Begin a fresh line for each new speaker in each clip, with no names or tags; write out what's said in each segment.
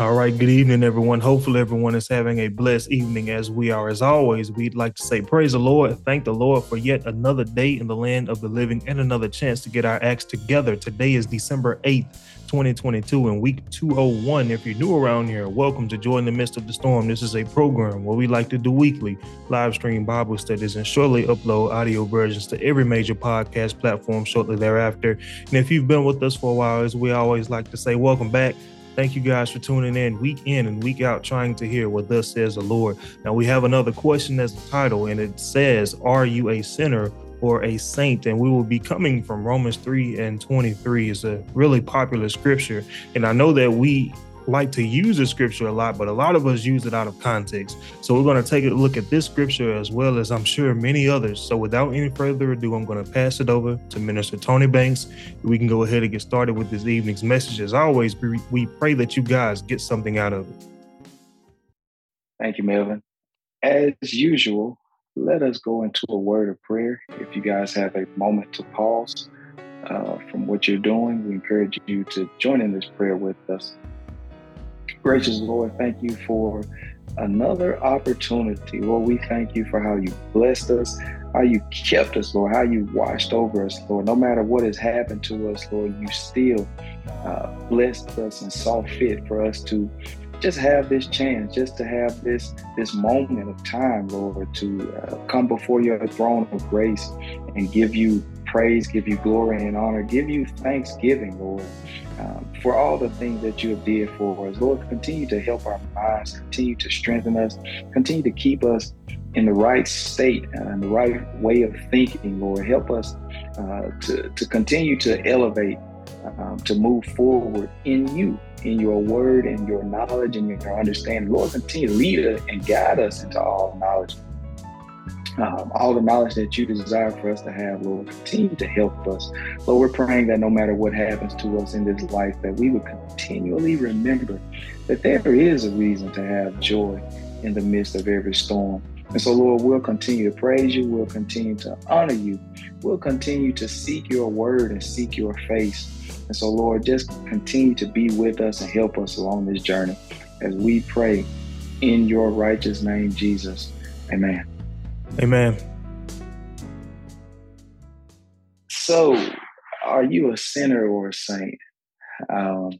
All right, good evening, everyone. Hopefully, everyone is having a blessed evening as we are. As always, we'd like to say, Praise the Lord. Thank the Lord for yet another day in the land of the living and another chance to get our acts together. Today is December 8th, 2022, and week 201. If you're new around here, welcome to Joy in the Midst of the Storm. This is a program where we like to do weekly live stream Bible studies and shortly upload audio versions to every major podcast platform shortly thereafter. And if you've been with us for a while, as we always like to say, welcome back. Thank you guys for tuning in week in and week out, trying to hear what thus says the Lord. Now, we have another question as the title, and it says, Are you a sinner or a saint? And we will be coming from Romans 3 and 23. It's a really popular scripture. And I know that we like to use the scripture a lot, but a lot of us use it out of context. So we're going to take a look at this scripture as well as I'm sure many others. So without any further ado, I'm going to pass it over to Minister Tony Banks. We can go ahead and get started with this evening's message. As always, we pray that you guys get something out of it.
Thank you, Melvin. As usual, let us go into a word of prayer. If you guys have a moment to pause uh, from what you're doing, we encourage you to join in this prayer with us. Gracious Lord, thank you for another opportunity. Lord, we thank you for how you blessed us, how you kept us, Lord, how you watched over us, Lord. No matter what has happened to us, Lord, you still uh, blessed us and saw fit for us to just have this chance, just to have this this moment of time, Lord, to uh, come before your throne of grace and give you praise, give you glory and honor, give you thanksgiving, Lord um, for all the things that you have did for us. Lord, continue to help our minds, continue to strengthen us, continue to keep us in the right state and the right way of thinking, Lord. Help us uh, to, to continue to elevate, um, to move forward in you, in your word and your knowledge and your understanding. Lord, continue to lead us and guide us into all knowledge um, all the knowledge that you desire for us to have, Lord. Continue to help us. Lord, we're praying that no matter what happens to us in this life, that we would continually remember that there is a reason to have joy in the midst of every storm. And so, Lord, we'll continue to praise you. We'll continue to honor you. We'll continue to seek your word and seek your face. And so, Lord, just continue to be with us and help us along this journey as we pray in your righteous name, Jesus. Amen.
Amen.
So, are you a sinner or a saint? Um,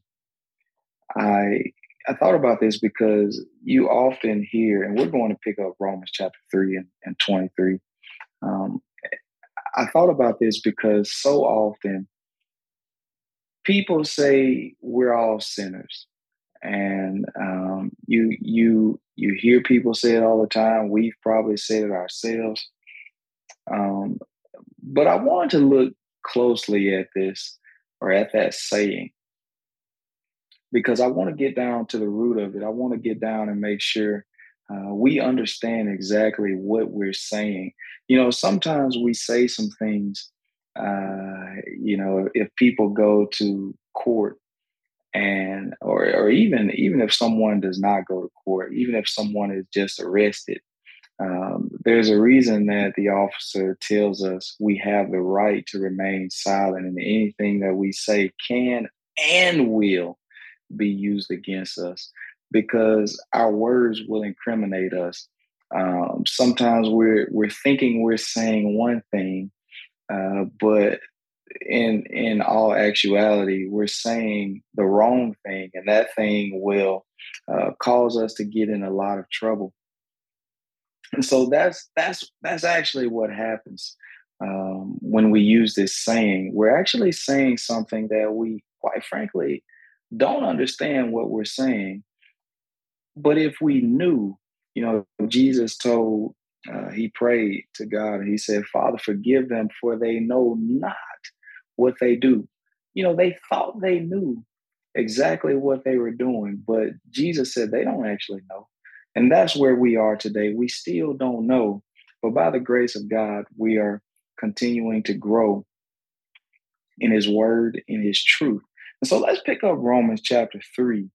I I thought about this because you often hear, and we're going to pick up Romans chapter three and, and twenty three. Um, I thought about this because so often people say we're all sinners, and um, you you you hear people say it all the time. We've probably said it ourselves. Um, but I wanted to look closely at this or at that saying because I want to get down to the root of it. I want to get down and make sure uh, we understand exactly what we're saying. You know, sometimes we say some things. Uh, you know, if people go to court and or or even even if someone does not go to court, even if someone is just arrested, um, there's a reason that the officer tells us we have the right to remain silent, and anything that we say can and will be used against us because our words will incriminate us. Um, sometimes we're we're thinking we're saying one thing, uh, but in in all actuality, we're saying the wrong thing, and that thing will uh, cause us to get in a lot of trouble. And so that's that's that's actually what happens um, when we use this saying. We're actually saying something that we, quite frankly, don't understand what we're saying. But if we knew, you know, Jesus told, uh, he prayed to God and he said, Father, forgive them, for they know not what they do. You know, they thought they knew exactly what they were doing, but Jesus said they don't actually know. And that's where we are today. We still don't know, but by the grace of God, we are continuing to grow in his word, in his truth. And so let's pick up Romans chapter 3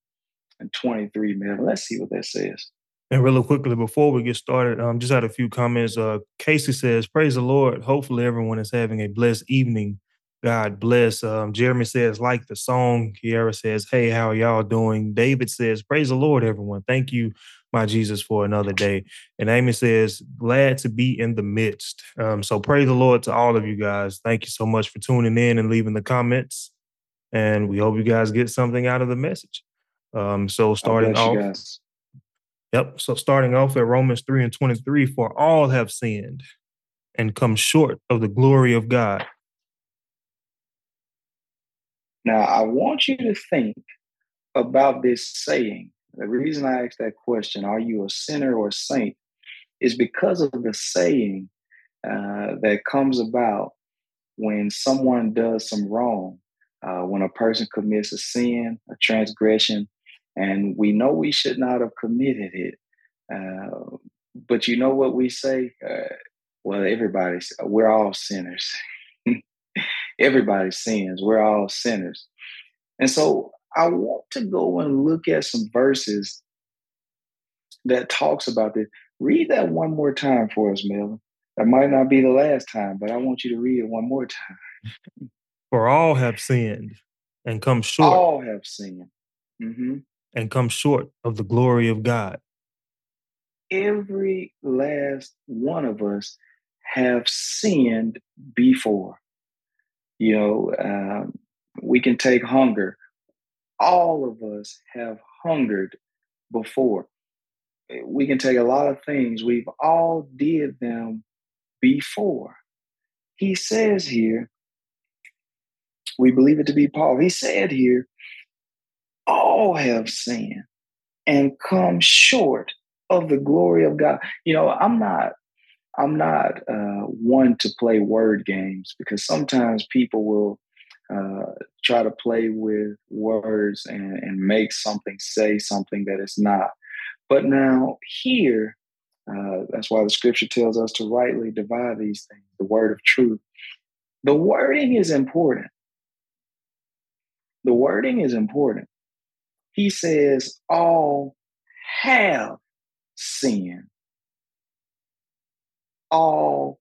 and 23, man. Let's see what that says.
And really quickly, before we get started, um, just had a few comments. Uh, Casey says, Praise the Lord. Hopefully, everyone is having a blessed evening God bless. Um, Jeremy says, like the song. Kiara says, hey, how are y'all doing? David says, praise the Lord, everyone. Thank you, my Jesus, for another day. And Amy says, glad to be in the midst. Um, so praise the Lord to all of you guys. Thank you so much for tuning in and leaving the comments. And we hope you guys get something out of the message. Um, so starting off, yep. So starting off at Romans 3 and 23, for all have sinned and come short of the glory of God
now, I want you to think about this saying. The reason I asked that question, are you a sinner or a saint, is because of the saying uh, that comes about when someone does some wrong, uh, when a person commits a sin, a transgression, and we know we should not have committed it. Uh, but you know what we say? Uh, well, everybody's, we're all sinners. everybody sins. We're all sinners. And so I want to go and look at some verses that talks about this. Read that one more time for us, Melvin. That might not be the last time, but I want you to read it one more time.
For all have sinned and come short.
All have sinned. Mm-hmm.
And come short of the glory of God.
Every last one of us have sinned before. You know, um, we can take hunger. All of us have hungered before. We can take a lot of things. We've all did them before. He says here, we believe it to be Paul. He said here, all have sinned and come short of the glory of God. You know, I'm not I'm not uh, one to play word games because sometimes people will uh, try to play with words and, and, make something say something that it's not. But now, here, uh, that's why the scripture tells us to rightly divide these things, the word of truth. The wording is important. The wording is important. He says, All have sinned all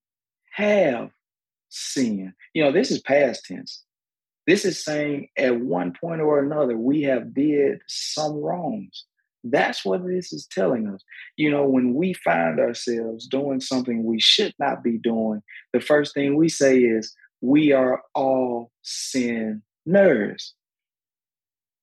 have sinned. You know, this is past tense. This is saying at one point or another, we have did some wrongs. That's what this is telling us. You know, when we find ourselves doing something we should not be doing, the first thing we say is, we are all sinners.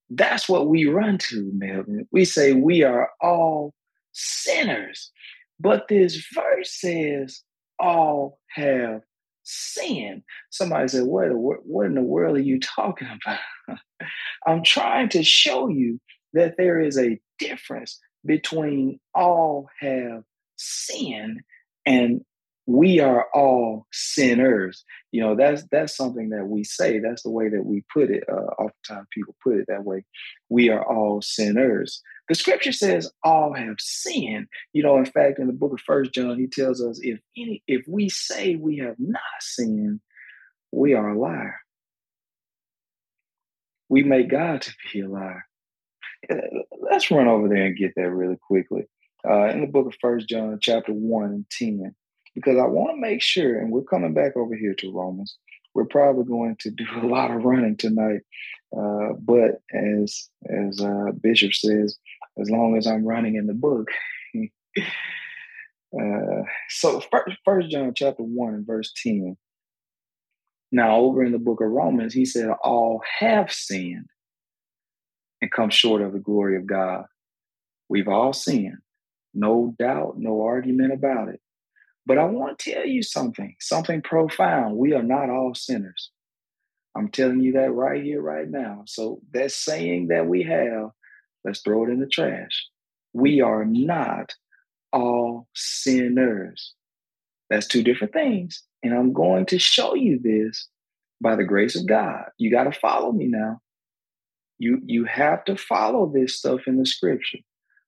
That's what we run to, Melvin. We say we are all sinners. But this verse says, all have sinned. Somebody said, what, what in the world are you talking about? I'm trying to show you that there is a difference between all have sinned and we are all sinners. You know, that's that's something that we say. That's the way that we put it. Uh, oftentimes people put it that way. We are all sinners. The scripture says all have sinned. You know, in fact, in the book of First John, he tells us if any if we say we have not sinned, we are a liar. We make God to be a liar. Uh, let's run over there and get that really quickly. Uh, in the book of First John, chapter one and ten, because I want to make sure, and we're coming back over here to Romans. We're probably going to do a lot of running tonight, uh, but as as uh, Bishop says, as long as I'm running in the book. uh, so First John chapter one and verse ten. Now over in the book of Romans, he said, "All have sinned and come short of the glory of God." We've all sinned, no doubt, no argument about it. But I want to tell you something, something profound. We are not all sinners. I'm telling you that right here, right now. So that saying that we have Let's throw it in the trash. We are not all sinners. That's two different things. And I'm going to show you this by the grace of God. You got to follow me now. You, you have to follow this stuff in the scripture.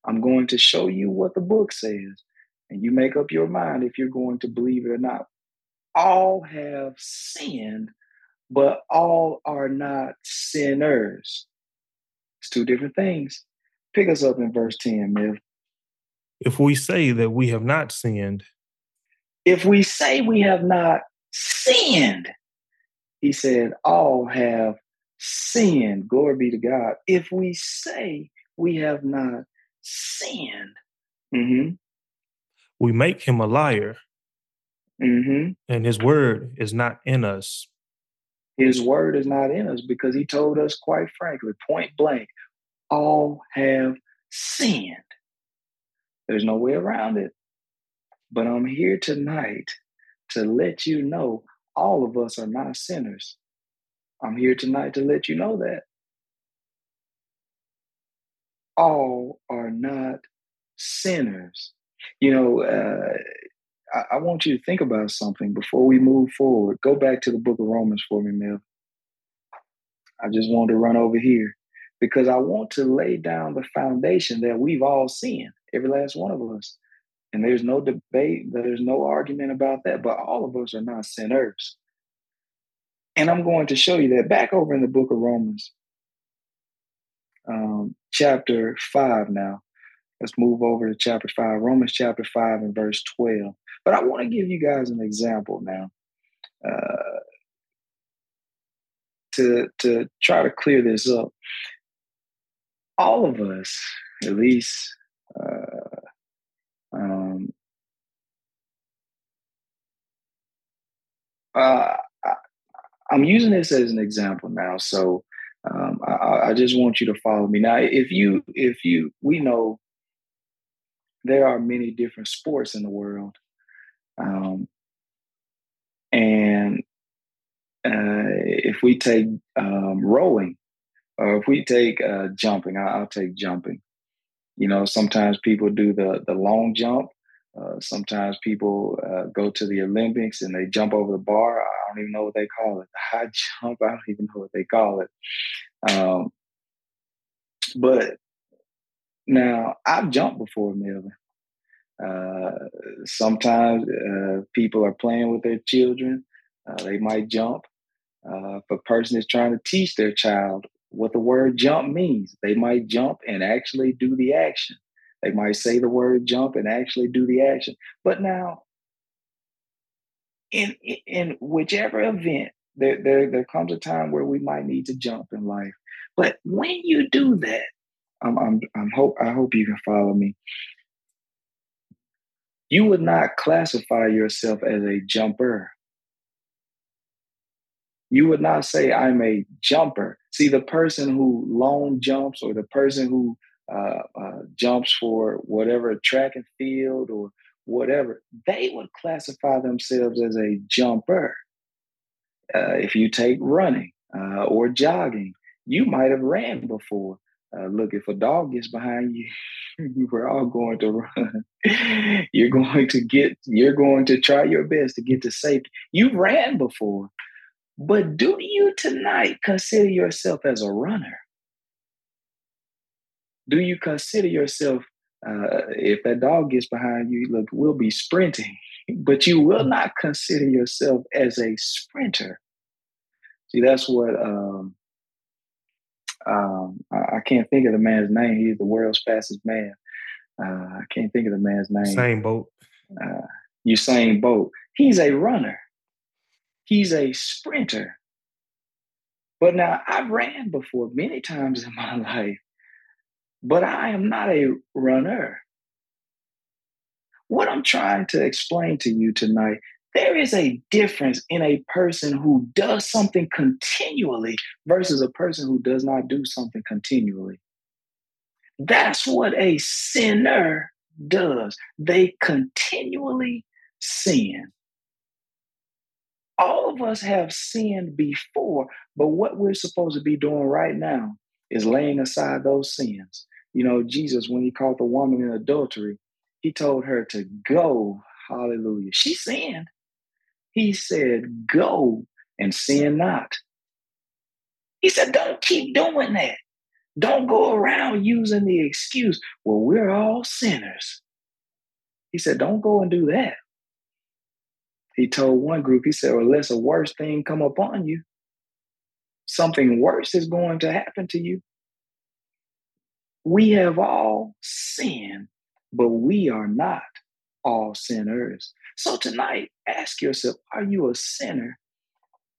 I'm going to show you what the book says, and you make up your mind if you're going to believe it or not. All have sinned, but all are not sinners. It's two different things. Pick us up in verse 10, Miv.
If we say that we have not sinned,
if we say we have not sinned, He said, All have sinned. Glory be to God. If we say we have not sinned, mm-hmm.
We make him a liar.
Mm-hmm.
And his word is not in us.
His word is not in us because he told us, quite frankly, point blank, all have sinned. There's no way around it. But I'm here tonight to let you know all of us are not sinners. I'm here tonight to let you know that. All are not sinners. You know, uh, I, I, want you to think about something before we move forward. Go back to the book of Romans for me, Mel. I just want to run over here because I want to lay down the foundation that we've all seen, every last one of us. And there's no debate, there's no argument about that, but all of us are not sinners. And I'm going to show you that back over in the book of Romans, um, chapter 5 now. Let's move over to chapter 5, Romans chapter 5 and verse 12. But I want to give you guys an example now uh, to, to try to clear this up. All of us, at least, uh, um, uh, I'm using this as an example now, so um, I, I, just want you to follow me now. If you, if you, we know there are many different sports in the world, um, and uh, if we take um, rowing, or if we take uh, jumping, I, will take jumping. You know, sometimes people do the the long jump. Uh, sometimes people uh, go to the Olympics and they jump over the bar I don't even know what they call it. The high jump, I don't even know what they call it. Um, but now I've jumped before, Melvin. Uh, sometimes uh, people are playing with their children. Uh, they might jump. Uh, if a person is trying to teach their child what the word jump means, they might jump and actually do the action. They might say the word jump and actually do the action. But now, in in whichever event, there, there there comes a time where we might need to jump in life. But when you do that, I'm I'm, I'm hope I hope you can follow me. You would not classify yourself as a jumper. You would not say I'm a jumper. See, the person who long jumps or the person who uh, uh, jumps for whatever track and field or whatever, they would classify themselves as a jumper. Uh, if you take running uh, or jogging, you might have ran before. Uh, look, if a dog gets behind you, we're all going to run. you're going to get, you're going to try your best to get to safety. You ran before, but do you tonight consider yourself as a runner? Do you consider yourself uh, if that dog gets behind you, look, we'll be sprinting, but you will not consider yourself as a sprinter. See, that's what um, um, I, I, can't think of the man's name. He's the world's fastest man. Uh, I can't think of the man's name.
Same boat.
Uh, Usain Bolt. He's a runner. He's a sprinter. But now I've ran before many times in my life, but I am not a runner. What I'm trying to explain to you tonight, there is a difference in a person who does something continually versus a person who does not do something continually. That's what a sinner does. They continually sin. All of us have sinned before, but what we're supposed to be doing right now is laying aside those sins you know, Jesus, when he caught the woman in adultery, he told her to go. Hallelujah. She sinned. He said, go and sin not. He said, don't keep doing that. Don't go around using the excuse, well, we're all sinners. He said, don't go and do that. He told one group, he said, unless a worse thing come upon you, something worse is going to happen to you. We have all sinned, but we are not all sinners. So tonight, ask yourself are you a sinner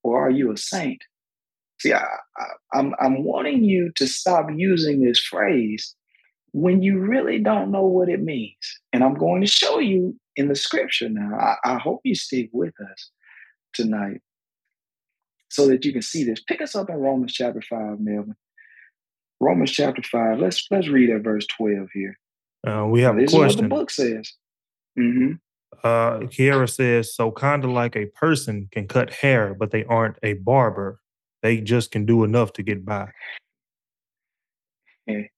or are you a saint? See, I, I, I'm, I'm wanting you to stop using this phrase when you really don't know what it means. And I'm going to show you in the scripture now. I, I hope you stick with us tonight so that you can see this. Pick us up in Romans chapter 5, Melvin. Romans chapter 5. Let's let's read at verse 12 here.
Uh, we have now, a question.
what the book says. Mm-hmm.
Uh, Kiera says, so kind of like a person can cut hair, but they aren't a barber. They just can do enough to get by.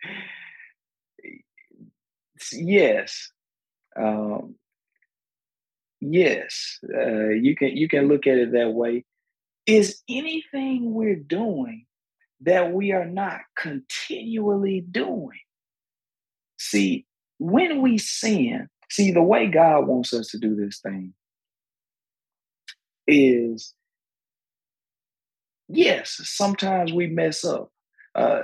yes. Um, yes. Uh, you can you can look at it that way. Is anything we're doing that we are not continually doing? See, when we sin, see the way God wants us to do this thing is yes, sometimes we mess up. Uh,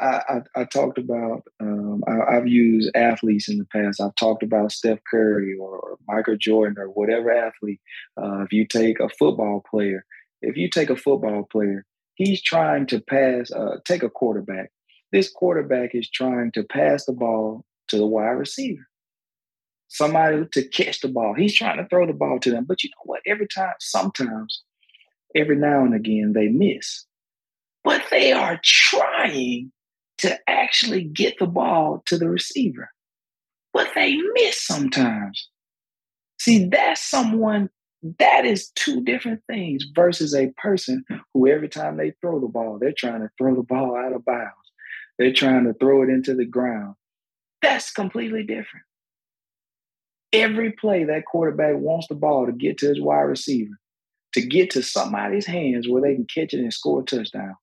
I, I, I, talked about, um, I, have used athletes in the past. I've talked about Steph Curry or, or Michael Jordan or whatever athlete. Uh, if you take a football player, if you take a football player, he's trying to pass, uh, take a quarterback. This quarterback is trying to pass the ball to the wide receiver, somebody to catch the ball. He's trying to throw the ball to them. But you know what? Every time, sometimes, every now and again, they miss. But they are trying to actually get the ball to the receiver. But they miss sometimes. See, that's someone that is two different things versus a person who every time they throw the ball, they're trying to throw the ball out of bounds. They're trying to throw it into the ground. That's completely different. Every play that quarterback wants the ball to get to his wide receiver, to get to somebody's hands where they can catch it and score a touchdown.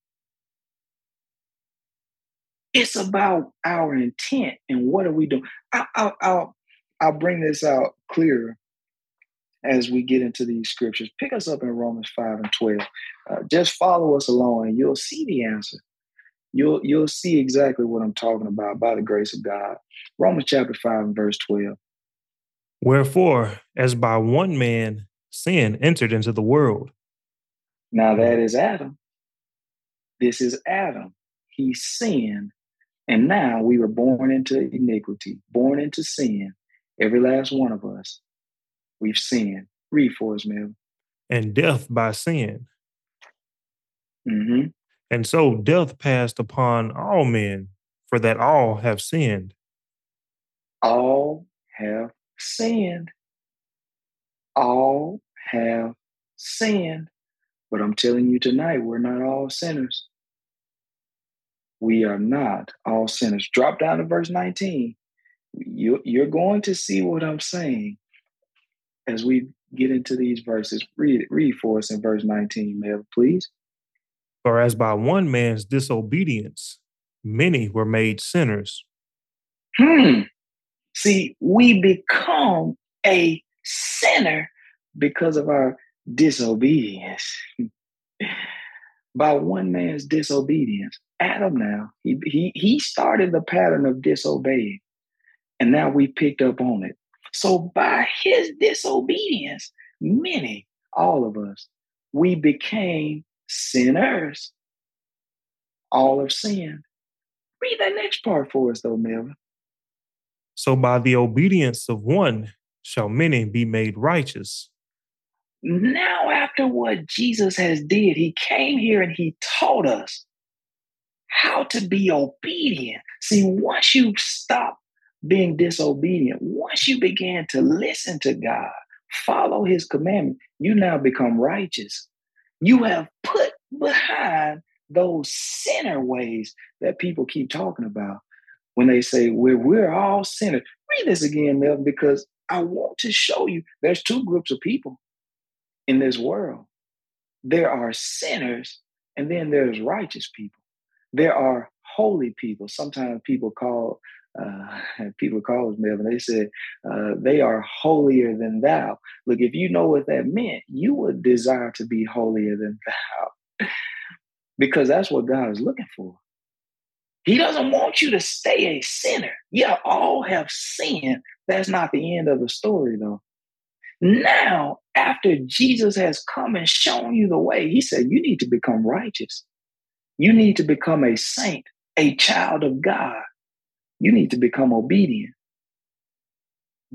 It's about our intent and what are we doing. I, will I'll, I'll bring this out clearer as we get into these scriptures. Pick us up in Romans 5 and 12. Uh, just follow us along and you'll see the answer. You'll, you'll see exactly what I'm talking about by the grace of God. Romans chapter 5 and verse 12.
Wherefore, as by one man sin entered into the world.
Now that is Adam. This is Adam. He sinned. And now we were born into iniquity, born into sin. Every last one of us we've sinned. Read for us, man.
And death by sin.
Mm-hmm.
And so death passed upon all men, for that all have sinned.
All have sinned. All have sinned. But I'm telling you tonight, we're not all sinners. We are not all sinners. Drop down to verse 19. You, you're going to see what I'm saying as we get into these verses. Read read for us in verse 19, Mel, please.
For as by one man's disobedience, many were made sinners.
Hmm. See, we become a sinner because of our disobedience. by one man's disobedience. Adam now, he, he, he started the pattern of disobeying. And now we picked up on it. So by his disobedience, many, all of us, we became sinners. All of sin. Read that next part for us, though, Melvin.
So by the obedience of one shall many be made righteous.
Now, after what Jesus has did, he came here and he taught us how to be obedient. See, once you stop being disobedient, once you began to listen to God, follow his commandment, you now become righteous. You have put behind those sinner ways that people keep talking about when they say we're, we're all sinners. Read this again, Melvin, because I want to show you there's two groups of people in this world. There are sinners, and then there's righteous people. There are holy people. Sometimes people call uh, people call Melvin. They said uh, they are holier than thou. Look, if you know what that meant, you would desire to be holier than thou, because that's what God is looking for. He doesn't want you to stay a sinner. Yeah, all have sinned. That's not the end of the story, though. Now, after Jesus has come and shown you the way, he said, You need to become righteous. You need to become a saint, a child of God. You need to become obedient.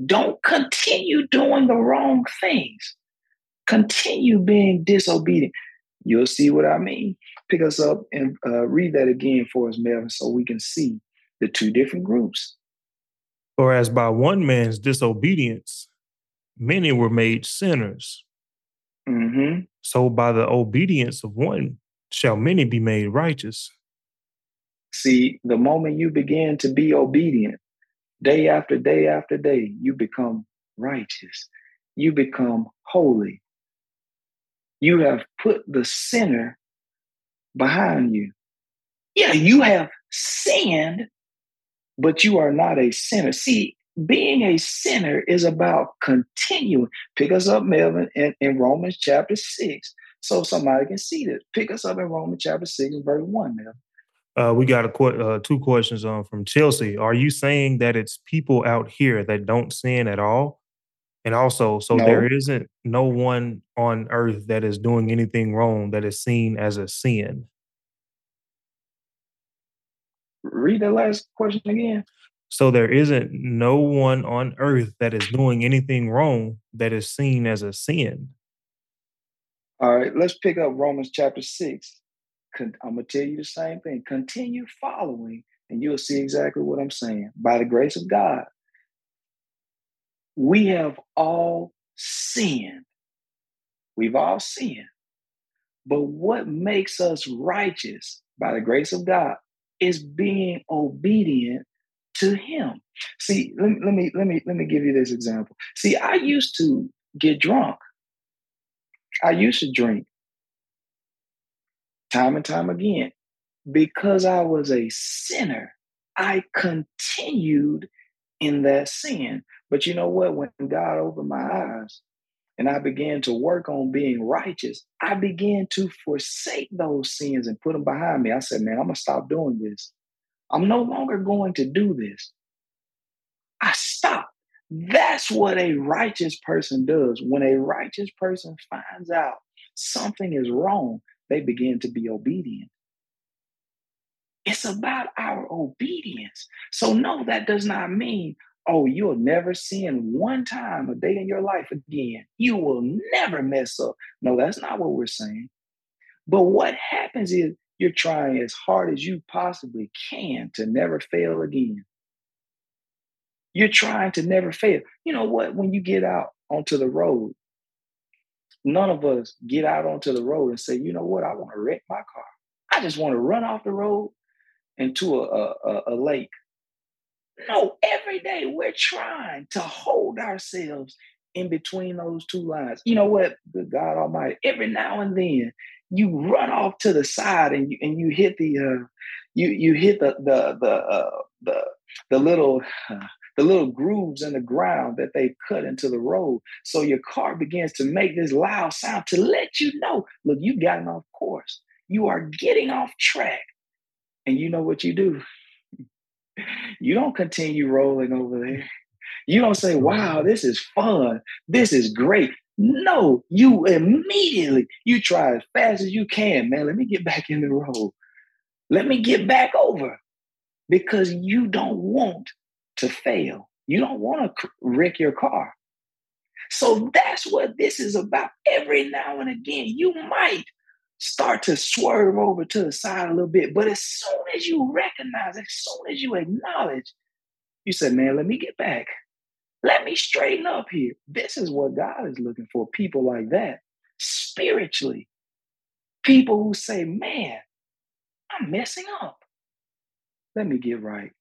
Don't continue doing the wrong things. Continue being disobedient. You'll see what I mean. Pick us up and uh, read that again for us, Melvin, so we can see the two different groups.
For as by one man's disobedience, many were made sinners.
Mm-hmm.
So by the obedience of one shall many be made righteous.
See, the moment you begin to be obedient, day after day after day, you become righteous. You become holy. You have put the sinner behind you. Yeah, you have sinned, but you are not a sinner. See, being a sinner is about continuing. Pick us up, Melvin, in, in Romans chapter 6, so somebody can see this. Pick us up in Romans chapter 6 and verse 1, Melvin.
Uh, we got a uh, two questions um, from Chelsea. Are you saying that it's people out here that don't sin at all? And also, so
No.
there isn't no one on earth that is doing anything wrong that is seen as a sin.
Read that last question again.
So there isn't no one on earth that is doing anything wrong that is seen as a sin.
All right, let's pick up Romans chapter 6. Con- I'm going to tell you the same thing. Continue following, and you'll see exactly what I'm saying. By the grace of God, we have all sinned. We've all sinned. But what makes us righteous by the grace of God is being obedient to him. See, let, let me let me let me give you this example. See, I used to get drunk. I used to drink time and time again because I was a sinner. I continued in that sin. But you know what? When God opened my eyes and I began to work on being righteous, I began to forsake those sins and put them behind me. I said, man, I'm going to stop doing this. I'm no longer going to do this. I stopped. That's what a righteous person does. When a righteous person finds out something is wrong, they begin to be obedient. It's about our obedience. So, no, that does not mean, oh, you'll never sin one time a day in your life again. You will never mess up. No, that's not what we're saying. But what happens is you're trying as hard as you possibly can to never fail again. You're trying to never fail. You know what? When you get out onto the road, none of us get out onto the road and say, you know what? I want to wreck my car. I just want to run off the road into a, a, a, lake. No, every day we're trying to hold ourselves in between those two lines. You know what? God Almighty. Every now and then you run off to the side and you and you hit the uh, you you hit the the the uh, the the little uh, the little grooves in the ground that they cut into the road. So your car begins to make this loud sound to let you know, look, you've gotten off course. You are getting off track. And you know what you do? You don't continue rolling over there. You don't say, wow, this is fun. This is great. No, you immediately, you try as fast as you can, man. Let me get back in the road. Let me get back over because you don't want to fail. You don't want to wreck your car. So that's what this is about. Every now and again, you might start to swerve over to the side a little bit, but as soon as you recognize, as soon as you acknowledge, you say, man, let me get back. Let me straighten up here. This is what God is looking for people like that, spiritually. People who say, man, I'm messing up. Let me get right.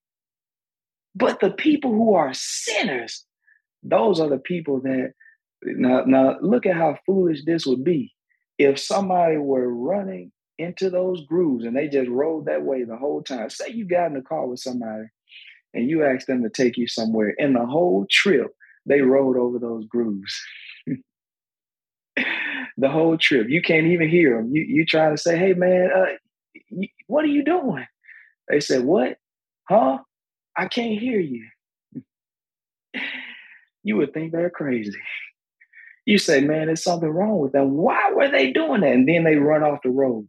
But the people who are sinners, those are the people that now, now look at how foolish this would be. If somebody were running into those grooves and they just rode that way the whole time, say you got in the car with somebody and you asked them to take you somewhere, and the whole trip they rode over those grooves. the whole trip, you can't even hear them. You you trying to say, "Hey man, uh, what are you doing?" They said, "What? Huh? I can't hear you." you would think they're crazy. You say, man, there's something wrong with them. Why were they doing that? And then they run off the road.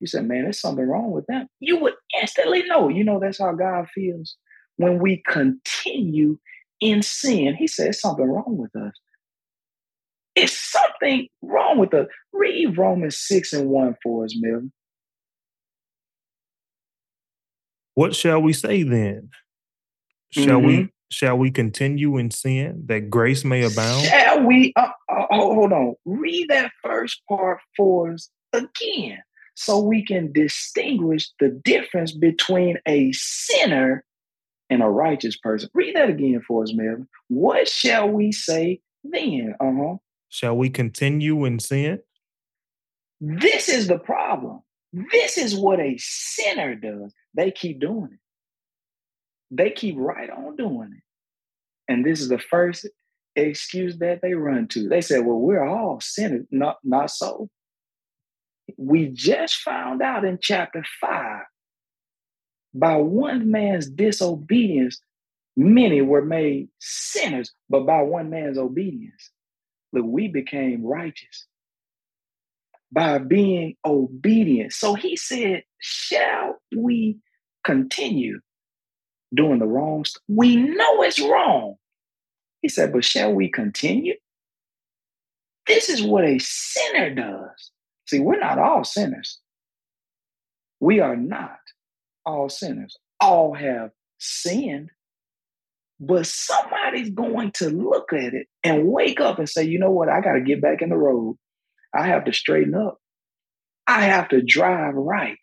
You say, man, there's something wrong with them. You would instantly know. You know, that's how God feels. When we continue in sin, He says something wrong with us. It's something wrong with us. Read Romans 6 and 1 for us, Melvin.
What shall we say then? Shall mm-hmm. we shall we continue in sin that grace may abound?
Shall we? Uh, uh, hold on. Read that first part for us again, so we can distinguish the difference between a sinner and a righteous person. Read that again for us, Melvin. What shall we say then? Uh huh.
Shall we continue in sin?
This is the problem. This is what a sinner does. They keep doing it. They keep right on doing it. And this is the first excuse that they run to. They say, well, we're all sinners. Not, not so. We just found out in chapter five by one man's disobedience, many were made sinners, but by one man's obedience, look, we became righteous by being obedient. So he said, Shall we continue doing the wrong stuff? We know it's wrong. He said, But shall we continue? This is what a sinner does. See, we're not all sinners. We are not all sinners. All have sinned. But somebody's going to look at it and wake up and say, you know what? I got to get back in the road. I have to straighten up. I have to drive right.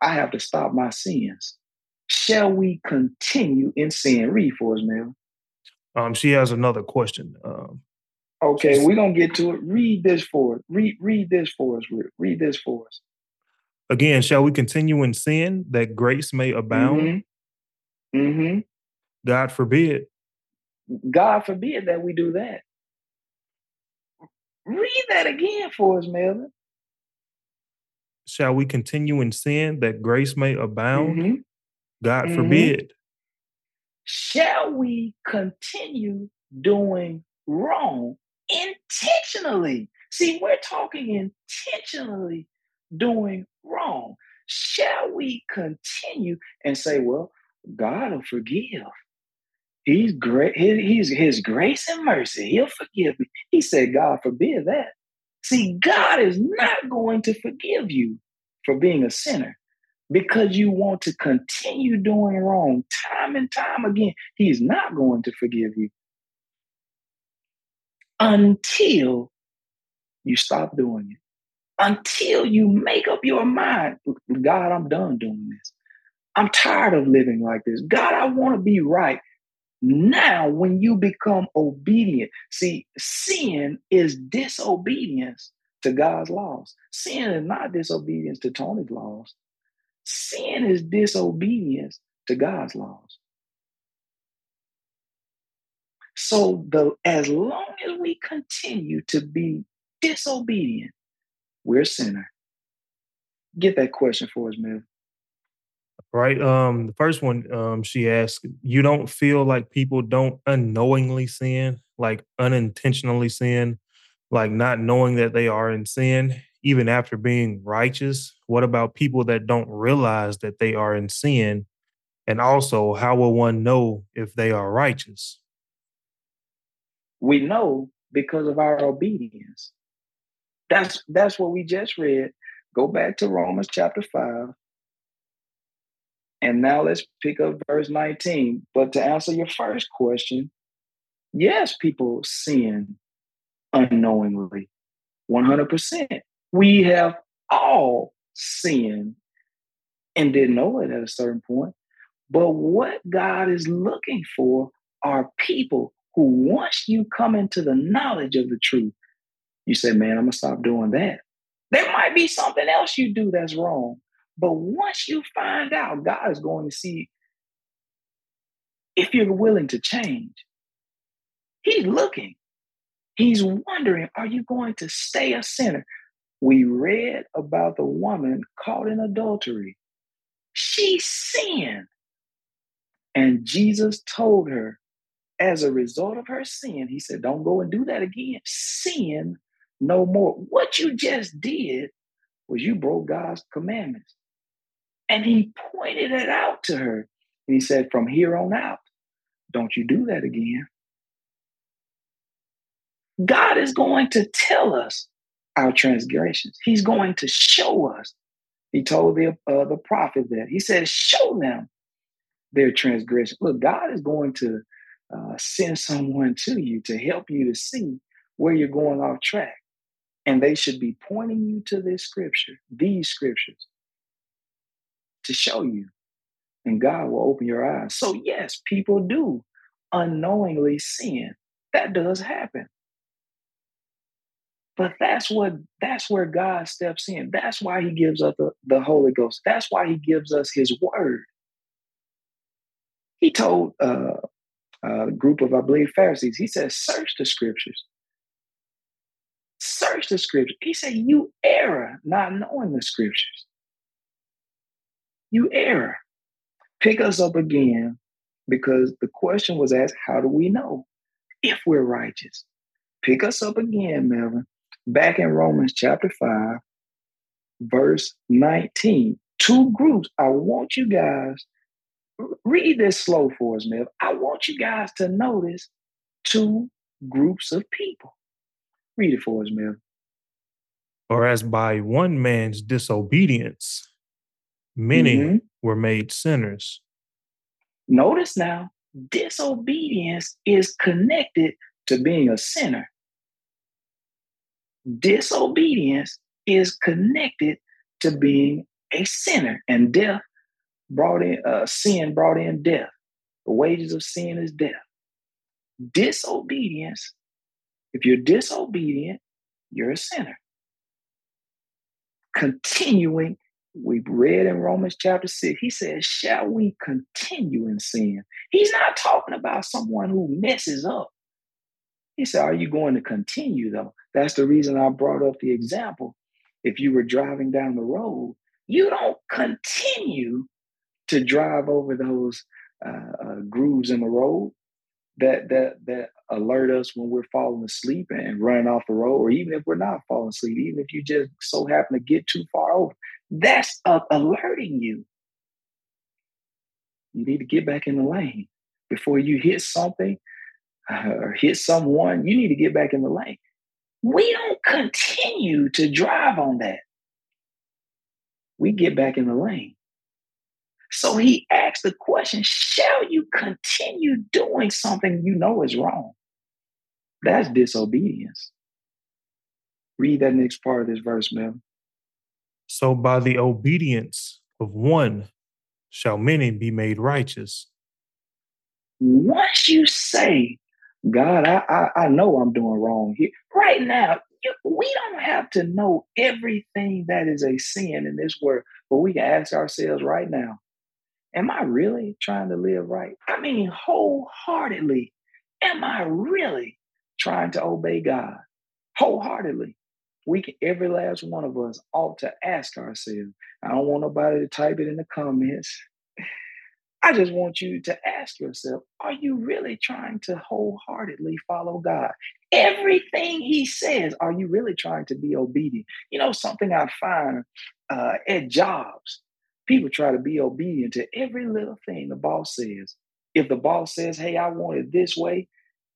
I have to stop my sins. Shall we continue in sin? Read for us, Mel.
Um, she has another question. Um,
okay, we're gonna get to it. Read this for us. Read, read this for us. Read this for us.
Again, shall we continue in sin that grace may abound?
Mm-hmm. mm-hmm.
God forbid.
God forbid that we do that. Read that again for us, Melvin.
Shall we continue in sin that grace may abound? Mm-hmm. God mm-hmm. forbid.
Shall we continue doing wrong intentionally? See, we're talking intentionally doing wrong. Shall we continue and say, well, God will forgive? He's great. He's his grace and mercy. He'll forgive me. He said, God forbid that. See, God is not going to forgive you for being a sinner because you want to continue doing wrong time and time again. He's not going to forgive you until you stop doing it. Until you make up your mind, God, I'm done doing this. I'm tired of living like this. God, I want to be right. Now, when you become obedient, see, sin is disobedience to God's laws. Sin is not disobedience to Tony's laws. Sin is disobedience to God's laws. So the as long as we continue to be disobedient, we're a sinner. Get that question for us, Mill
right? Um, the first one, um, she asked, you don't feel like people don't unknowingly sin, like unintentionally sin, like not knowing that they are in sin, even after being righteous? What about people that don't realize that they are in sin? And also, how will one know if they are righteous?
We know because of our obedience. That's that's what we just read. Go back to Romans chapter 5, and now let's pick up verse 19. But to answer your first question, yes, people sin unknowingly, 100%. We have all sinned and didn't know it at a certain point. But what God is looking for are people who, once you come into the knowledge of the truth, you say, man, I'm going to stop doing that. There might be something else you do that's wrong, but once you find out, God is going to see if you're willing to change. He's looking. He's wondering, are you going to stay a sinner? We read about the woman caught in adultery. She sinned. And Jesus told her, as a result of her sin, he said, Don't go and do that again. Sin no more. What you just did was you broke God's commandments. And he pointed it out to her. And he said, From here on out, don't you do that again. God is going to tell us our transgressions. He's going to show us. He told the, uh, the prophet that. He said, Show them their transgression. Look, God is going to uh, send someone to you to help you to see where you're going off track. And they should be pointing you to this scripture, these scriptures, to show you. And God will open your eyes. So, yes, people do unknowingly sin. That does happen. But that's what that's where God steps in. That's why he gives us the, the Holy Ghost. That's why he gives us his word. He told uh, a group of, I believe, Pharisees, he says, search the scriptures. Search the scriptures. He said, you error not knowing the scriptures. You error. Pick us up again because the question was asked, how do we know if we're righteous? Pick us up again, Melvin, back in Romans chapter 5, verse 19. Two groups. I want you guys read this slow for us, Mill. I want you guys to notice two groups of people. Read it for us, Mill.
Or as by one man's disobedience, many mm-hmm. were made sinners.
Notice now, disobedience is connected to being a sinner. Disobedience is connected to being a sinner, and death brought in uh, sin brought in death. The wages of sin is death. Disobedience, if you're disobedient, you're a sinner. Continuing, we've read in Romans chapter 6, he says, Shall we continue in sin? He's not talking about someone who messes up. He said, Are you going to continue though? That's the reason I brought up the example. If you were driving down the road, you don't continue to drive over those uh, uh, grooves in the road that that that alert us when we're falling asleep and running off the road, or even if we're not falling asleep, even if you just so happen to get too far over, that's uh, alerting you. You need to get back in the lane before you hit something or hit someone. You need to get back in the lane. We don't continue to drive on that. We get back in the lane. So he asked the question Shall you continue doing something you know is wrong? That's disobedience. Read that next part of this verse, Mel.
So by the obedience of one shall many be made righteous.
Once you say, God, I, I, I know I'm doing wrong here. Right now, we don't have to know everything that is a sin in this world, but we can ask ourselves right now am I really trying to live right? I mean, wholeheartedly, am I really trying to obey God? Wholeheartedly. We can, every last one of us ought to ask ourselves. I don't want nobody to type it in the comments. I just want you to ask yourself, are you really trying to wholeheartedly follow God? Everything he says, are you really trying to be obedient? You know, something I find uh, at jobs, People try to be obedient to every little thing the boss says. If the boss says, hey, I want it this way,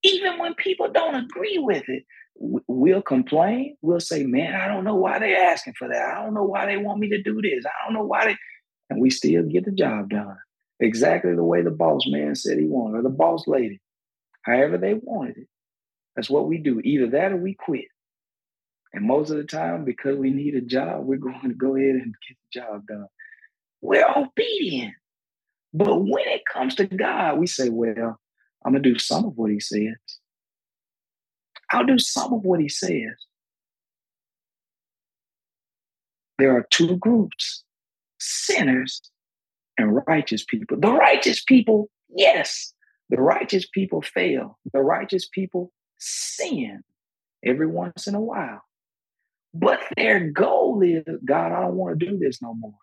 even when people don't agree with it, we'll complain. We'll say, man, I don't know why they're asking for that. I don't know why they want me to do this. I don't know why they, and we still get the job done exactly the way the boss man said he wanted, or the boss lady, however they wanted it. That's what we do. Either that or we quit. And most of the time, because we need a job, we're going to go ahead and get the job done we're obedient. But when it comes to God, we say, well, I'm going to do some of what he says. I'll do some of what he says. There are two groups sinners and righteous people. The righteous people, yes, the righteous people fail. The righteous people sin every once in a while. But their goal is God, I don't want to do this no more.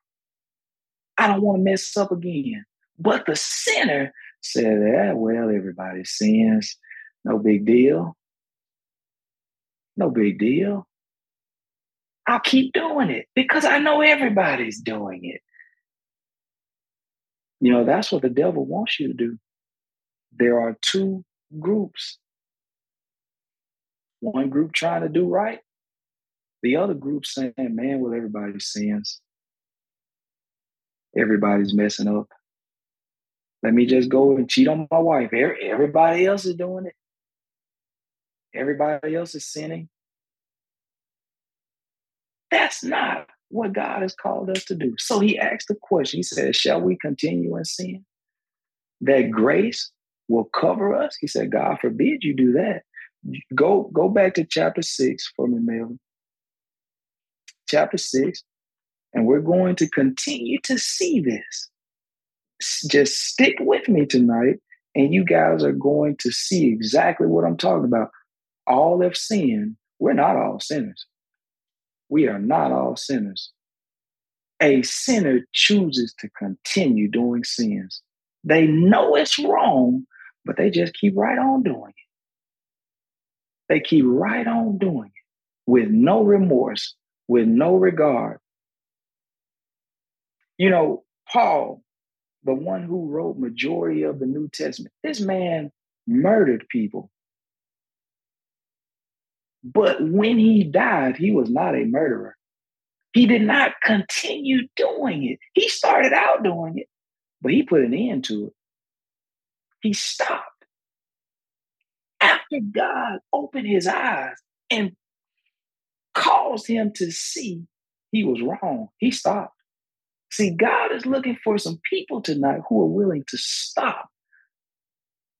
I don't want to mess up again. But the sinner, said, yeah, well, everybody sins. No big deal. No big deal. I'll keep doing it because I know everybody's doing it. You know, that's what the devil wants you to do. There are two groups one group trying to do right, the other group saying, man, well, everybody sins. Everybody's messing up. Let me just go and cheat on my wife. Everybody else is doing it. Everybody else is sinning. That's not what God has called us to do. So he asked the question. He said, Shall we continue in sin? That grace will cover us? He said, God forbid you do that. Go, go back to chapter six for me, Melvin. Chapter six, and we're going to continue to see this. Just stick with me tonight, and you guys are going to see exactly what I'm talking about. All have sinned. We're not all sinners. We are not all sinners. A sinner chooses to continue doing sins. They know it's wrong, but they just keep right on doing it. They keep right on doing it with no remorse, with no regard. You know, Paul, the one who wrote majority of the New Testament, this man murdered people. But when he died, he was not a murderer. He did not continue doing it. He started out doing it, but he put an end to it. He stopped after God opened his eyes and caused him to see he was wrong, he stopped. See, God is looking for some people tonight who are willing to stop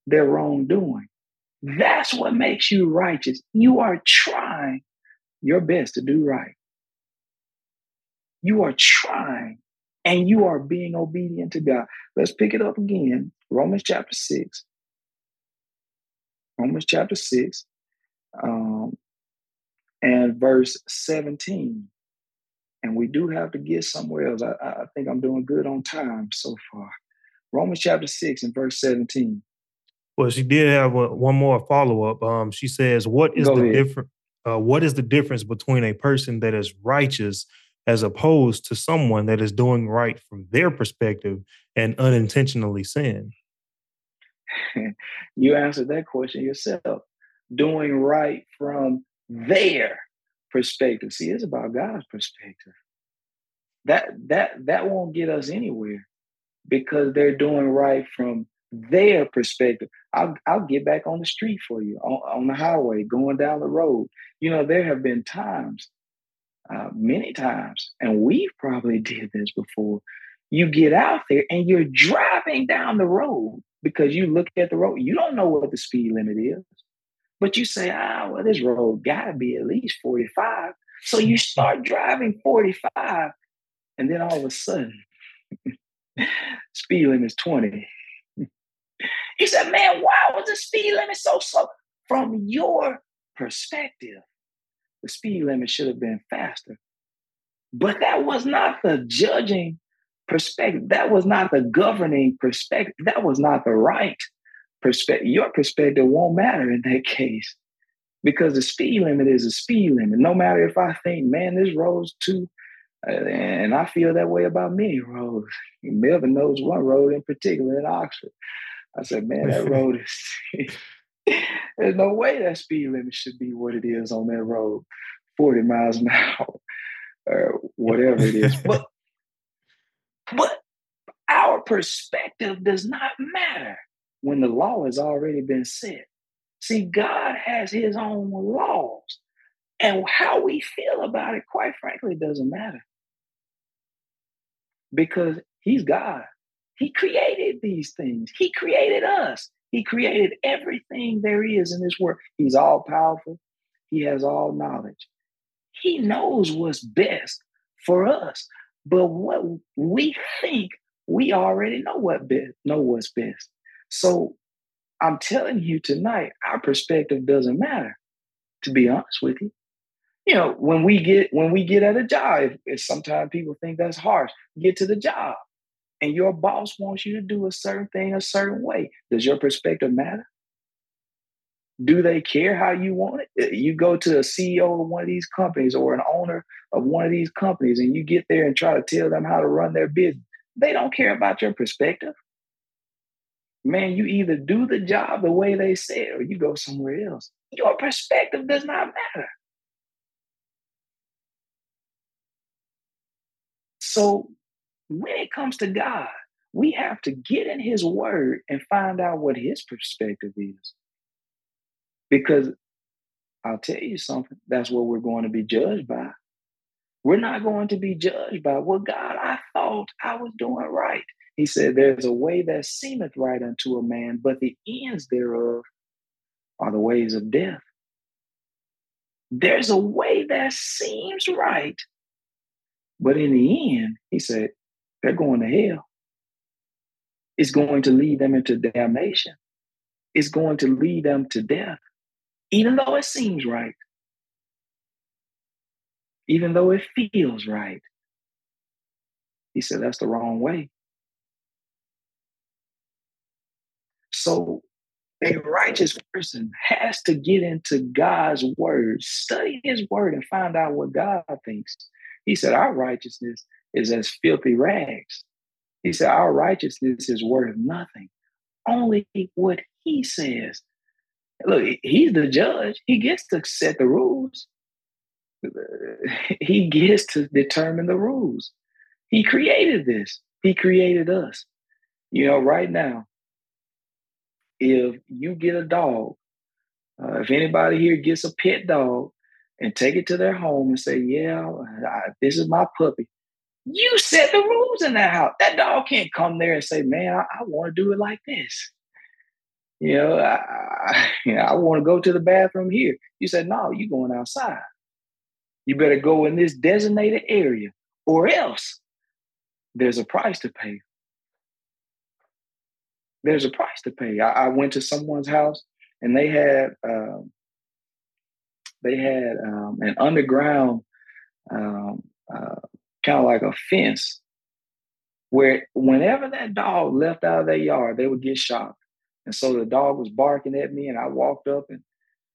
their wrongdoing. That's what makes you righteous. You are trying your best to do right. You are trying and you are being obedient to God. Let's pick it up again. Romans chapter 6. Romans chapter 6 um, and verse 17. And we do have to get somewhere else. I, I think I'm doing good on time so far. Romans chapter 6 and verse 17.
Well, she did have a, one more follow up. Um, she says, "What is Go the difference? Uh, what is the difference between a person that is righteous as opposed to someone that is doing right from their perspective and unintentionally sin?"
you answered that question yourself. Doing right from their perspective. See, it's about God's perspective. That that that won't get us anywhere because they're doing right from their perspective. I'll I'll get back on the street for you on, on the highway, going down the road. You know, there have been times, uh, many times, and we've probably did this before. You get out there and you're driving down the road because you look at the road, you don't know what the speed limit is, but you say, ah, well, this road got to be at least 45. So you start driving 45, and then all of a sudden, speed limit is 20. He said, man, why was the speed limit so slow? From your perspective, the speed limit should have been faster. But that was not the judging perspective. That was not the governing perspective. That was not the right perspective. Your perspective won't matter in that case because the speed limit is a speed limit. No matter if I think, man, this road's too, and I feel that way about many roads. Melvin knows one road in particular in Oxford. I said, man, that road is. There's no way that speed limit should be what it is on that road, 40 miles an hour or whatever it is. But but our perspective does not matter when the law has already been set. See, God has his own laws. And how we feel about it, quite frankly, doesn't matter. Because he's God. He created these things. He created us. He created everything there is in this world. He's all powerful. He has all knowledge. He knows what's best for us. But what we think we already know what best, know what's best. So I'm telling you tonight, our perspective doesn't matter. To be honest with you, you know, when we get when we get at a job, if, if sometimes people think that's harsh, get to the job. And your boss wants you to do a certain thing a certain way, does your perspective matter? Do they care how you want it? Uh, you go to a CEO of one of these companies or an owner of one of these companies and you get there and try to tell them how to run their business. They don't care about your perspective. Man, you either do the job the way they said or you go somewhere else. Your perspective does not matter. So when it comes to God, we have to get in his word and find out what his perspective is. Because I'll tell you something, that's what we're going to be judged by. We're not going to be judged by, well, God, I thought I was doing right. He said, There's a way that seemeth right unto a man, but the ends thereof are the ways of death. There's a way that seems right, but in the end, he said, they're going to hell. It's going to lead them into damnation. It's going to lead them to death even though it seems right, even though it feels right. He said, that's the wrong way. So a righteous person has to get into God's word, study his word, and find out what God thinks. He said, Our righteousness is as filthy rags. He said, Our righteousness is worth nothing. Only what he says Look, he's the judge. He gets to set the rules. He gets to determine the rules. He created this. He created us. You know, right now, if you get a dog, uh, if anybody here gets a pet dog and take it to their home and say, "Yeah, I, this is my puppy," you set the rules in that house. That dog can't come there and say, "Man, I, I want to do it like this." You know, I, I, you know, I want to go to the bathroom here. You said, no, you're going outside. You better go in this designated area, or else there's a price to pay. There's a price to pay. I, I went to someone's house and they had um, they had um, an underground um, uh, kind of like a fence where whenever that dog left out of their yard, they would get shocked. And so the dog was barking at me, and I walked up, and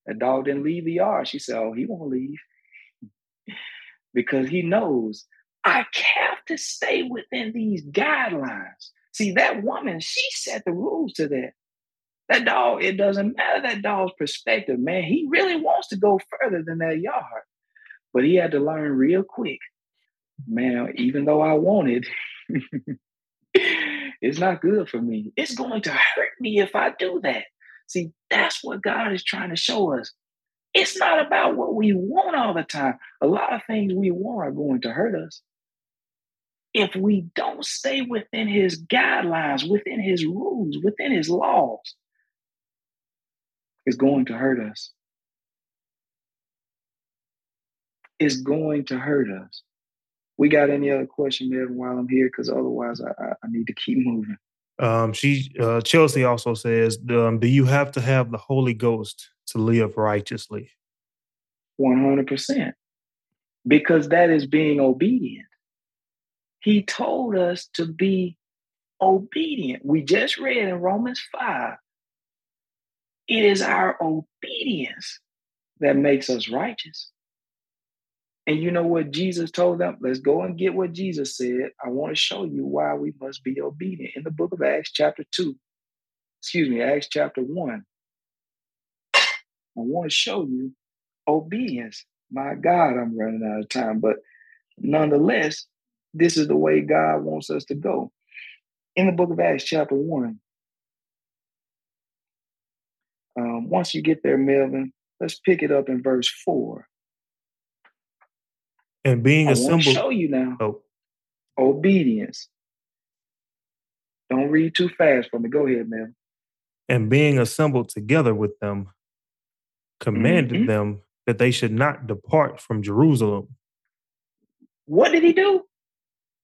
the dog didn't leave the yard. She said, Oh, he won't leave because he knows I have to stay within these guidelines. See, that woman, she set the rules to that. That dog, it doesn't matter that dog's perspective, man. He really wants to go further than that yard. But he had to learn real quick. Man, even though I wanted, It's not good for me. It's going to hurt me if I do that. See, that's what God is trying to show us. It's not about what we want all the time. A lot of things we want are going to hurt us. If we don't stay within his guidelines, within his rules, within his laws, it's going to hurt us. It's going to hurt us. We got any other question, there while I'm here? Because otherwise, I, I, I, need to keep moving.
Um, she uh, Chelsea also says, um, "Do you have to have the Holy Ghost to live righteously?"
One hundred percent, because that is being obedient. He told us to be obedient. We just read in Romans five. It is our obedience that makes us righteous. And you know what Jesus told them? Let's go and get what Jesus said. I want to show you why we must be obedient. In the book of Acts, chapter 2, excuse me, Acts chapter 1, I want to show you obedience. My God, I'm running out of time. But nonetheless, this is the way God wants us to go. In the book of Acts, chapter 1, um, once you get there, Melvin, let's pick it up in verse 4
and being
I
assembled.
show you now.
Oh.
Obedience. Don't read too fast for me. Go ahead, man.
And being assembled together with them, commanded mm-hmm. them that they should not depart from Jerusalem.
What did he do?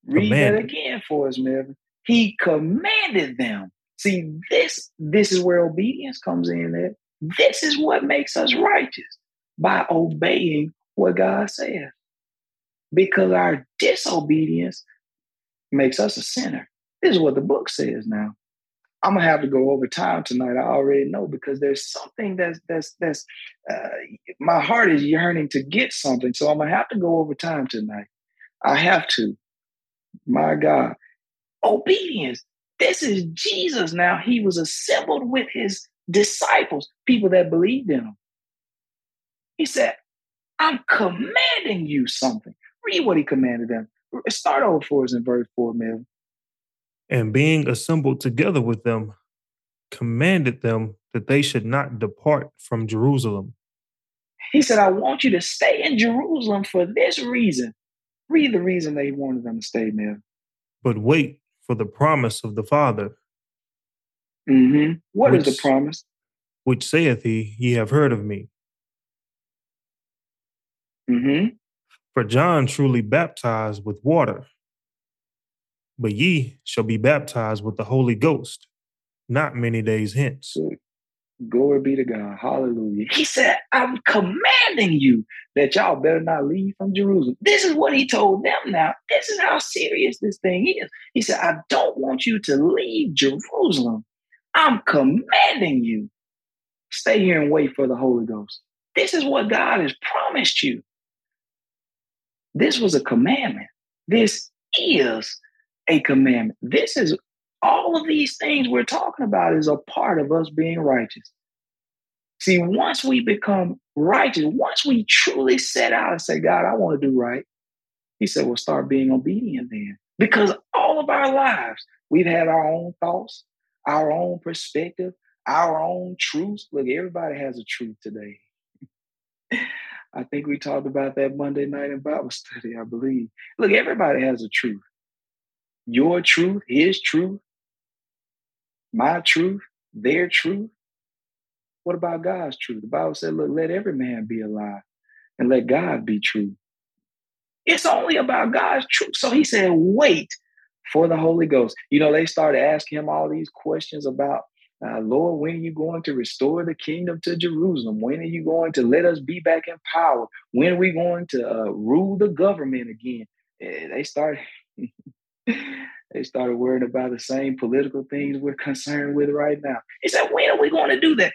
Read commanded. that again for us, Melvin. He commanded them. See, this this is where obedience comes in. There, this is what makes us righteous by obeying what God says because our disobedience makes us a sinner. This is what the book says now. I'm gonna have to go over time tonight. I already know because there's something that's that's that's uh, my heart is yearning to get something. So I'm gonna have to go over time tonight. I have to. My God, obedience. This is Jesus. Now he was assembled with his disciples, people that believed in him. He said, "I'm commanding you something." Read what he commanded them. Start over for us in verse four, Melvin
and being assembled together with them, commanded them that they should not depart from Jerusalem.
He said, I want you to stay in Jerusalem for this reason. Read the reason they wanted them to stay there.
But wait for the promise of the Father.
Mm-hmm. What which, is the promise?
Which saith he, Ye have heard of me.
Mm-hmm.
For John truly baptized with water but ye shall be baptized with the Holy Ghost not many days hence.
Glory be to God. Hallelujah. He said, I'm commanding you that y'all better not leave from Jerusalem. This is what he told them now. This is how serious this thing is. He said, I don't want you to leave Jerusalem. I'm commanding you. Stay here and wait for the Holy Ghost. This is what God has promised you. This was a commandment. This is a commandment. This is all of these things we're talking about is a part of us being righteous. See, once we become righteous, once we truly set out and say, God, I want to do right, he said, well, start being obedient then. Because all of our lives, we've had our own thoughts, our own perspective, our own truths. Look, everybody has a truth today. I think we talked about that Monday night in Bible study, I believe. Look, everybody has a truth your truth, his truth, my truth, their truth. What about God's truth? The Bible said, look, let every man be alive and let God be true. It's only about God's truth. So he said, wait for the Holy Ghost. You know, they started asking him all these questions about, uh, Lord, when are you going to restore the kingdom to Jerusalem? When are you going to let us be back in power? When are we going to uh, rule the government again? And they started they started worrying about the same political things we're concerned with right now. He said, when are we going to do that?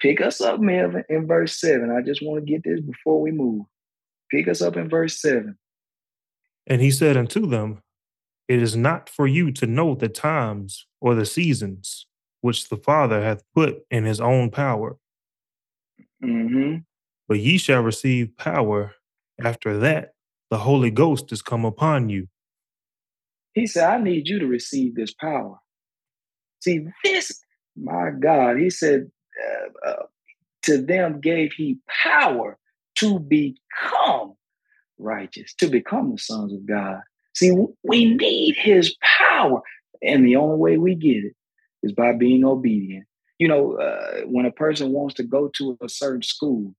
Pick us up, Melvin, in verse 7. I just want to get this before we move. Pick us up in verse 7.
And he said unto them, It is not for you to know the times or the seasons which the Father hath put in his own power.
Mm-hmm.
But ye shall receive power after that the Holy Ghost is come upon you
he said, I need you to receive this power. See, this, my God, he said, uh, uh, to them gave he power to become righteous, to become the sons of God. See, we need his power. And the only way we get it is by being obedient. You know, uh, when a person wants to go to a certain school,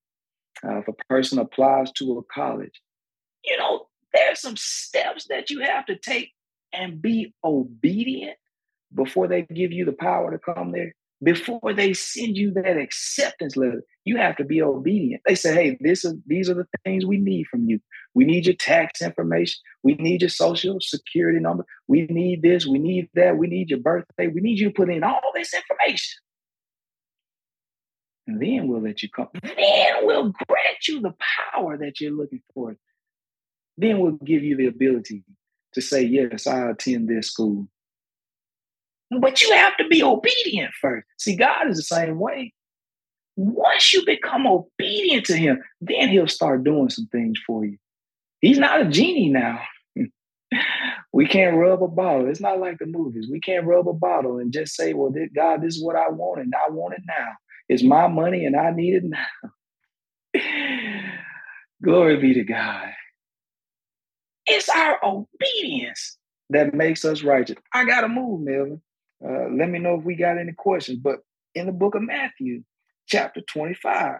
uh, if a person applies to a college, you know, there's some steps that you have to take and be obedient before they give you the power to come there, before they send you that acceptance letter, you have to be obedient. They say, hey, this is these are the things we need from you. We need your tax information. We need your social security number. We need this. We need that. We need your birthday. We need you to put in all this information. And then we'll let you come. Then we'll grant you the power that you're looking for. Then we'll give you the ability to say, yes, I attend this school. But you have to be obedient first. See, God is the same way. Once you become obedient to Him, then He'll start doing some things for you. He's not a genie now. we can't rub a bottle. It's not like the movies. We can't rub a bottle and just say, well, God, this is what I want, and I want it now. It's my money, and I need it now. Glory be to God. It's our obedience that makes us righteous. I got to move, Melvin. Uh, let me know if we got any questions. But in the book of Matthew, chapter 25,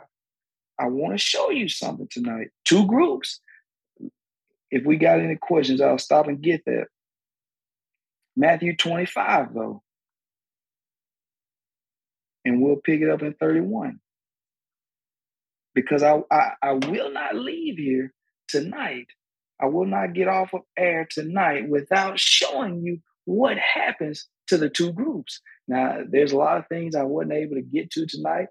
I want to show you something tonight. Two groups. If we got any questions, I'll stop and get that. Matthew 25, though. And we'll pick it up in 31. Because I, I, I will not leave here tonight I will not get off of air tonight without showing you what happens to the two groups. Now, there's a lot of things I wasn't able to get to tonight,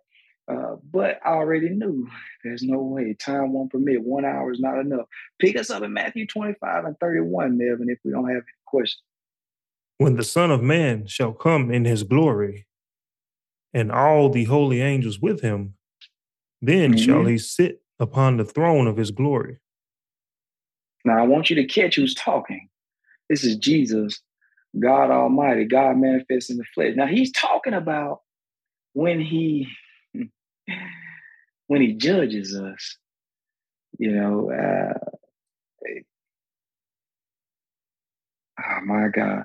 uh, but I already knew there's no way. Time won't permit. One hour is not enough. Pick us up in Matthew 25 and 31, Melvin, if we don't have any questions.
When the Son of Man shall come in his glory, and all the holy angels with him, then mm-hmm. shall he sit upon the throne of his glory.
Now, I want you to catch who's talking. This is Jesus, God Almighty, God manifest in the flesh. Now, he's talking about when he when he judges us. You know, uh, oh my God.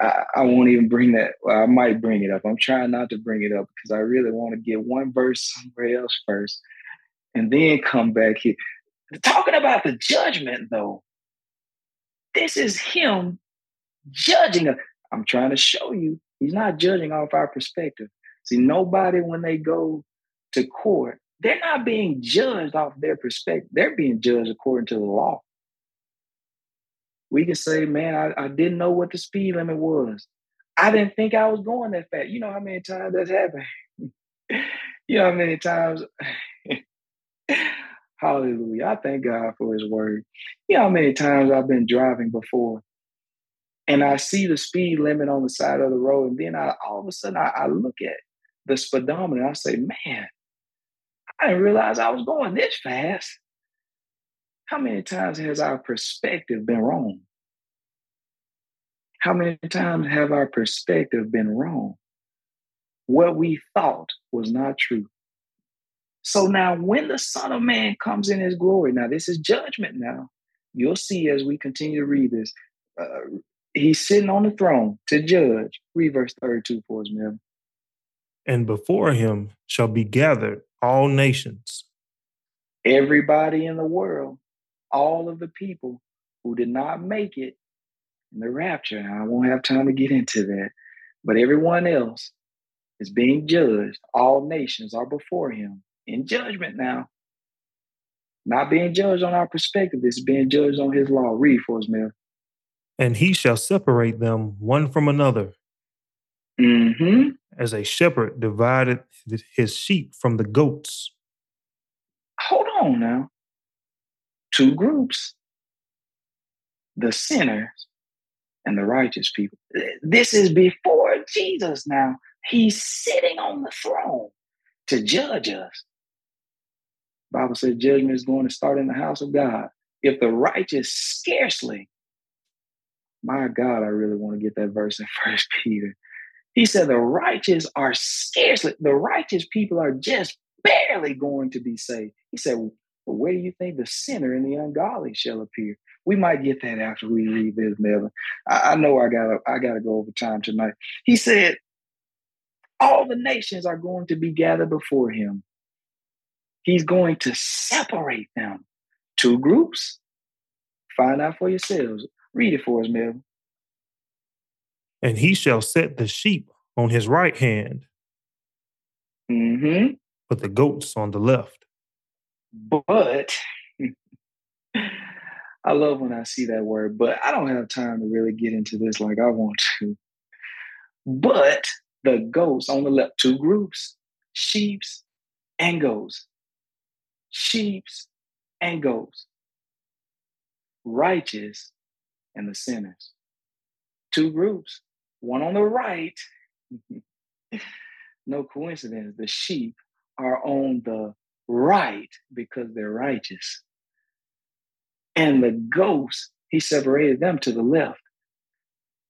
I, I, won't even bring that. Well, I might bring it up. I'm trying not to bring it up because I really want to get one verse somewhere else first and then come back here. Talking about the judgment, though, this is him judging us. I'm trying to show you he's not judging off our perspective. See, nobody, when they go to court, they're not being judged off their perspective. They're being judged according to the law. We can say, man, I, I didn't know what the speed limit was. I didn't think I was going that fast. You know how many times that's happened? you know how many times Hallelujah. I thank God for his word. You know how many times I've been driving before and I see the speed limit on the side of the road, and then I all of a sudden I, I look at the speedometer. I say, man, I didn't realize I was going this fast. How many times has our perspective been wrong? How many times have our perspective been wrong? What we thought was not true. So now, when the Son of Man comes in his glory, now this is judgment now. You'll see as we continue to read this. Uh, he's sitting on the throne to judge. Read verse 32 for us, man.
And before him shall be gathered all nations.
Everybody in the world, all of the people who did not make it in the rapture. I won't have time to get into that. But everyone else is being judged. All nations are before him in judgment now. Not being judged on our perspective, it's being judged on his law. Read for us, man.
And he shall separate them one from another.
Mm-hmm.
As a shepherd divided his sheep from the goats.
Hold on now. Two groups the sinners and the righteous people. This is before Jesus now. He's sitting on the throne to judge us. Bible says judgment is going to start in the house of God. If the righteous scarcely, my God, I really want to get that verse in First Peter. He said the righteous are scarcely, the righteous people are just barely going to be saved. He said, well, where do you think the sinner and the ungodly shall appear? We might get that after we read this, Melvin. I, I know I gotta I gotta go over time tonight. He said, all the nations are going to be gathered before him. He's going to separate them. Two groups. Find out for yourselves. Read it for us, Mel.
And he shall set the sheep on his right hand,
mm-hmm.
but the goats on the left.
But I love when I see that word, but I don't have time to really get into this like I want to. But the goats on the left, two groups, sheeps and goats sheeps and goats, righteous and the sinners. Two groups, one on the right. no coincidence, the sheep are on the right because they're righteous. And the goats, he separated them to the left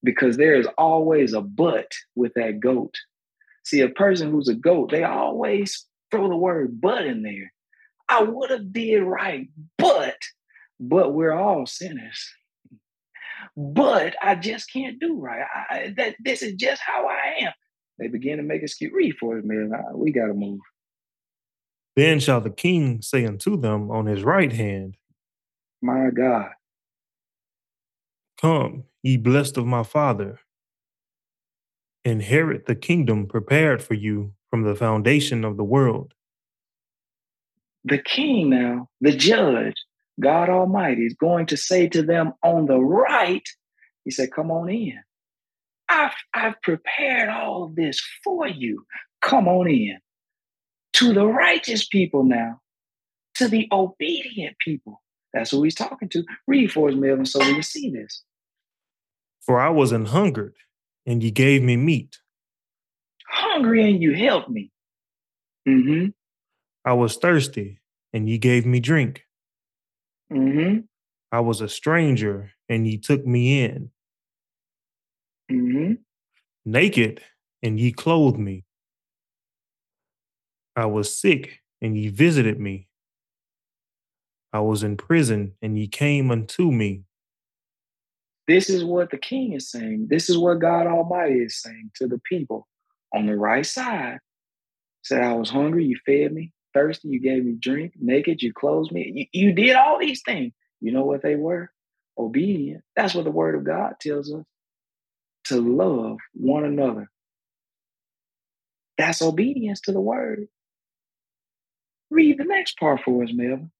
because there is always a but with that goat. See, a person who's a goat, they always throw the word but in there. I would have did right, but but we're all sinners. But I just can't do right. I, that this is just how I am. They begin to make excuse. Read for us, man. We got to move.
Then shall the king say unto them on his right hand,
My God,
come, ye blessed of my Father, inherit the kingdom prepared for you from the foundation of the world
the king now, the judge, God Almighty, is going to say to them on the right, He said, Come on in. I've, I've prepared all this for you. Come on in. To the righteous people now, to the obedient people. That's who he's talking to. Read for us, Melvin, so we can see this.
For I was an hungered, and you gave me meat.
Hungry, and you helped me. Mm-hmm.
I was thirsty, and ye gave me drink.
Mm-hmm.
I was a stranger, and ye took me in.
Mm-hmm.
Naked, and ye clothed me. I was sick, and ye visited me. I was in prison, and ye came unto me.
This is what the king is saying. This is what God Almighty is saying to the people on the right side. Said, I was hungry, you fed me. Thirsty, you gave me drink. Naked, you clothed me. You, you did all these things. You know what they were? Obedient. That's what the word of God tells us to love one another. That's obedience to the word. Read the next part for us, Melvin.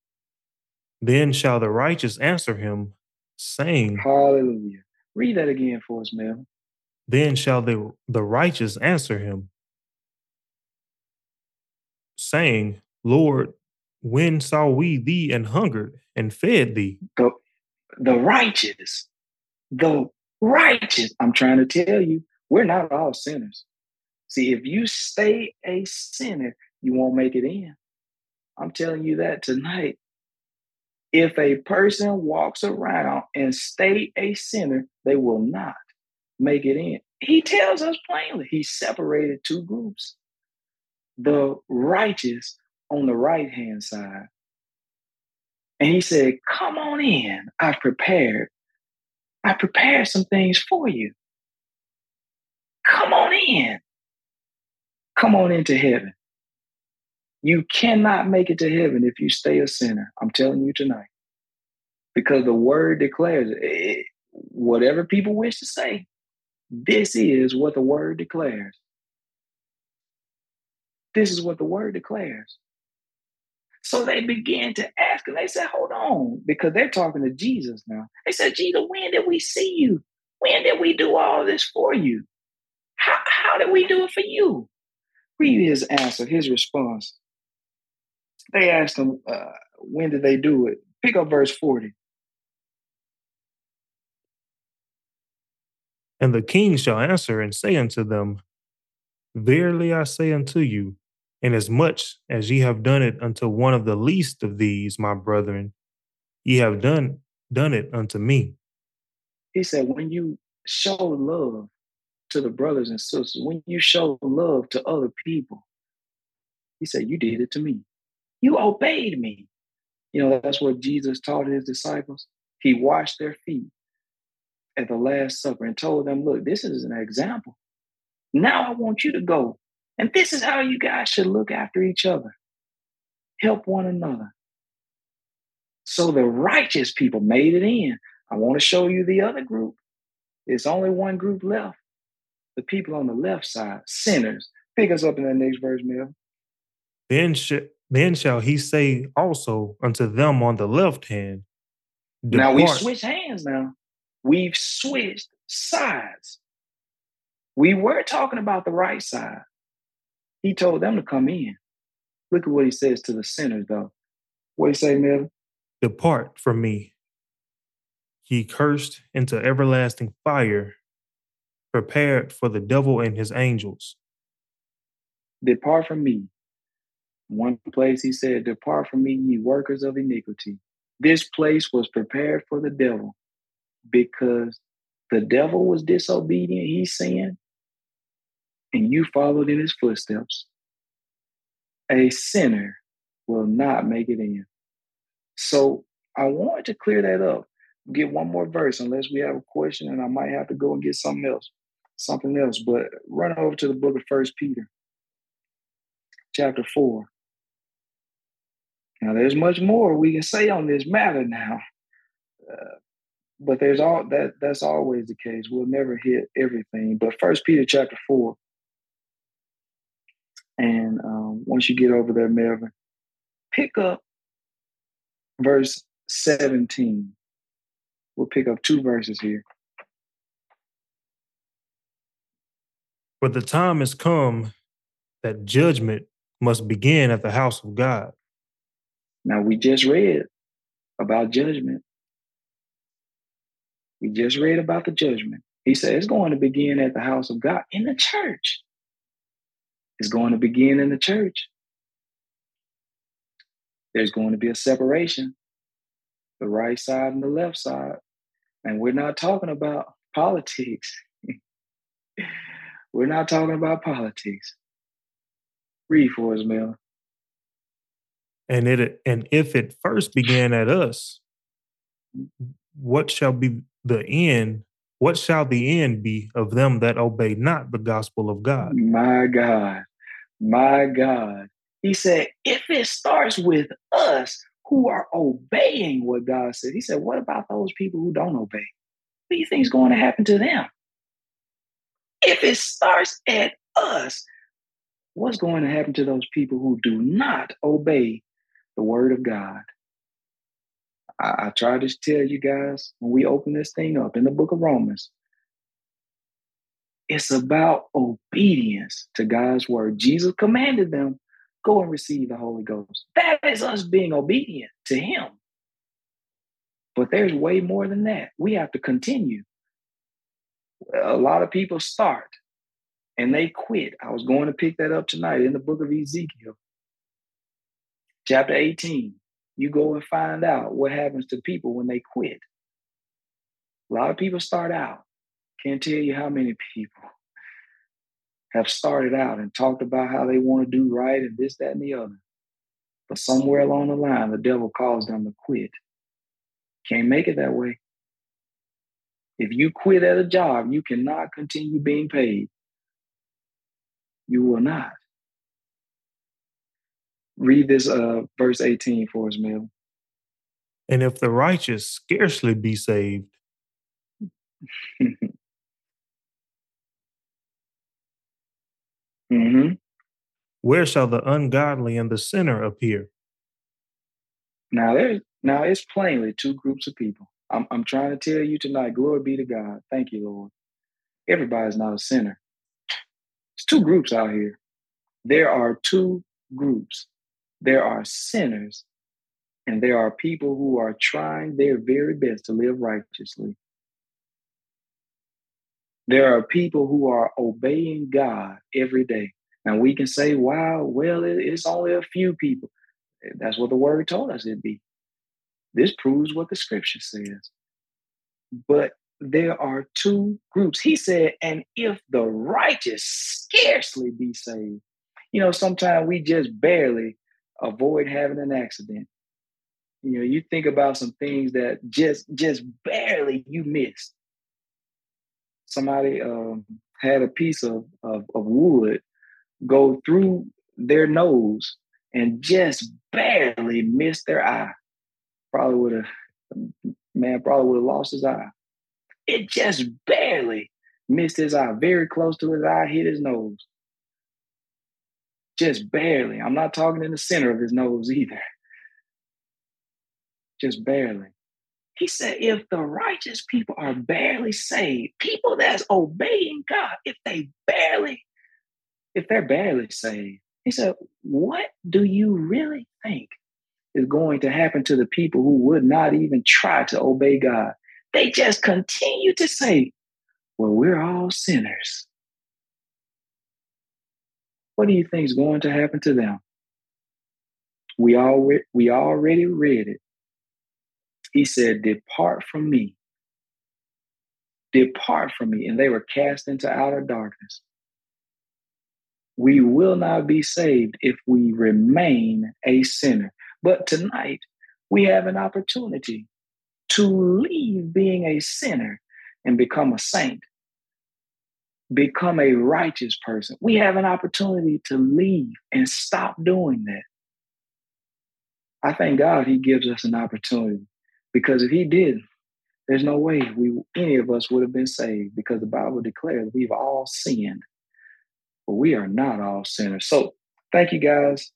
Then shall the righteous answer him, saying,
Hallelujah. Read that again for us, Melvin.
Then shall the, the righteous answer him, saying, Lord, when saw we thee and hungered and fed thee?
The, the righteous, the righteous. I'm trying to tell you, we're not all sinners. See, if you stay a sinner, you won't make it in. I'm telling you that tonight. If a person walks around and stay a sinner, they will not make it in. He tells us plainly, he separated two groups. The righteous on the right hand side. And he said, Come on in. I've prepared. I prepared some things for you. Come on in. Come on into heaven. You cannot make it to heaven if you stay a sinner. I'm telling you tonight. Because the word declares it. Whatever people wish to say, this is what the word declares. This is what the word declares. So they began to ask, and they said, Hold on, because they're talking to Jesus now. They said, Jesus, when did we see you? When did we do all this for you? How, how did we do it for you? Read his answer, his response. They asked him, uh, When did they do it? Pick up verse 40.
And the king shall answer and say unto them, Verily I say unto you, Inasmuch as ye have done it unto one of the least of these, my brethren, ye have done done it unto me.
He said, when you show love to the brothers and sisters, when you show love to other people, he said, you did it to me. You obeyed me. You know, that's what Jesus taught his disciples. He washed their feet at the Last Supper and told them, look, this is an example. Now I want you to go and this is how you guys should look after each other. Help one another. So the righteous people made it in. I want to show you the other group. It's only one group left. The people on the left side, sinners. Pick us up in the next verse, Mel.
Then, sh- then shall he say also unto them on the left hand.
Depart. Now we've switched hands now. We've switched sides. We were talking about the right side. He told them to come in. Look at what he says to the sinners, though. What he say, Mel?
Depart from me, He cursed into everlasting fire, prepared for the devil and his angels.
Depart from me. One place he said, Depart from me, ye workers of iniquity. This place was prepared for the devil because the devil was disobedient, he sinned, and you followed in his footsteps, a sinner will not make it in. So I wanted to clear that up. Get one more verse, unless we have a question, and I might have to go and get something else, something else. But run over to the book of First Peter, chapter four. Now, there's much more we can say on this matter now, uh, but there's all that. That's always the case. We'll never hit everything. But First Peter chapter four, and um, once you get over there, Melvin, pick up verse 17. We'll pick up two verses here.
For the time has come that judgment must begin at the house of God.
Now, we just read about judgment. We just read about the judgment. He said it's going to begin at the house of God in the church. It's going to begin in the church. There's going to be a separation, the right side and the left side. And we're not talking about politics. we're not talking about politics. Read for us, Mel.
And it and if it first began at us, what shall be the end? What shall the end be of them that obey not the gospel of God?
My God, my God. He said, if it starts with us who are obeying what God said, he said, what about those people who don't obey? What do you think is going to happen to them? If it starts at us, what's going to happen to those people who do not obey the word of God? I, I try to tell you guys when we open this thing up in the book of Romans, it's about obedience to God's word. Jesus commanded them, go and receive the Holy Ghost. That is us being obedient to Him. But there's way more than that. We have to continue. A lot of people start and they quit. I was going to pick that up tonight in the book of Ezekiel, chapter 18 you go and find out what happens to people when they quit. A lot of people start out. Can't tell you how many people have started out and talked about how they want to do right and this, that, and the other. But somewhere along the line, the devil calls them to quit. Can't make it that way. If you quit at a job, you cannot continue being paid. You will not. Read this uh, verse 18 for us, man.
And if the righteous scarcely be saved,
mm-hmm.
where shall the ungodly and the sinner appear?
Now there's now it's plainly two groups of people. I'm I'm trying to tell you tonight, glory be to God. Thank you, Lord. Everybody's not a sinner. It's two groups out here. There are two groups there are sinners and there are people who are trying their very best to live righteously. There are people who are obeying God every day. And we can say, wow, well, it's only a few people. That's what the word told us it'd be. This proves what the scripture says. But there are two groups. He said, and if the righteous scarcely be saved, you know, sometimes we just barely avoid having an accident. You know, you think about some things that just just barely you missed. Somebody um, had a piece of, of, of wood go through their nose and just barely missed their eye. Probably would have man probably would have lost his eye. It just barely missed his eye, very close to his eye, hit his nose just barely. I'm not talking in the center of his nose either. Just barely. He said, if the righteous people are barely saved, people that's obeying God, if they barely, if they're barely saved, he said, what do you really think is going to happen to the people who would not even try to obey God? They just continue to say, well, we're all sinners. What do you think is going to happen to them? We all we already read it. He said, Depart from me. Depart from me. And they were cast into outer darkness. We will not be saved if we remain a sinner. But tonight, we have an opportunity to leave being a sinner and become a saint become a righteous person. We have an opportunity to leave and stop doing that. I thank God he gives us an opportunity because if he did, there's no way we any of us would have been saved because the Bible declares we've all sinned, but we are not all sinners. So thank you guys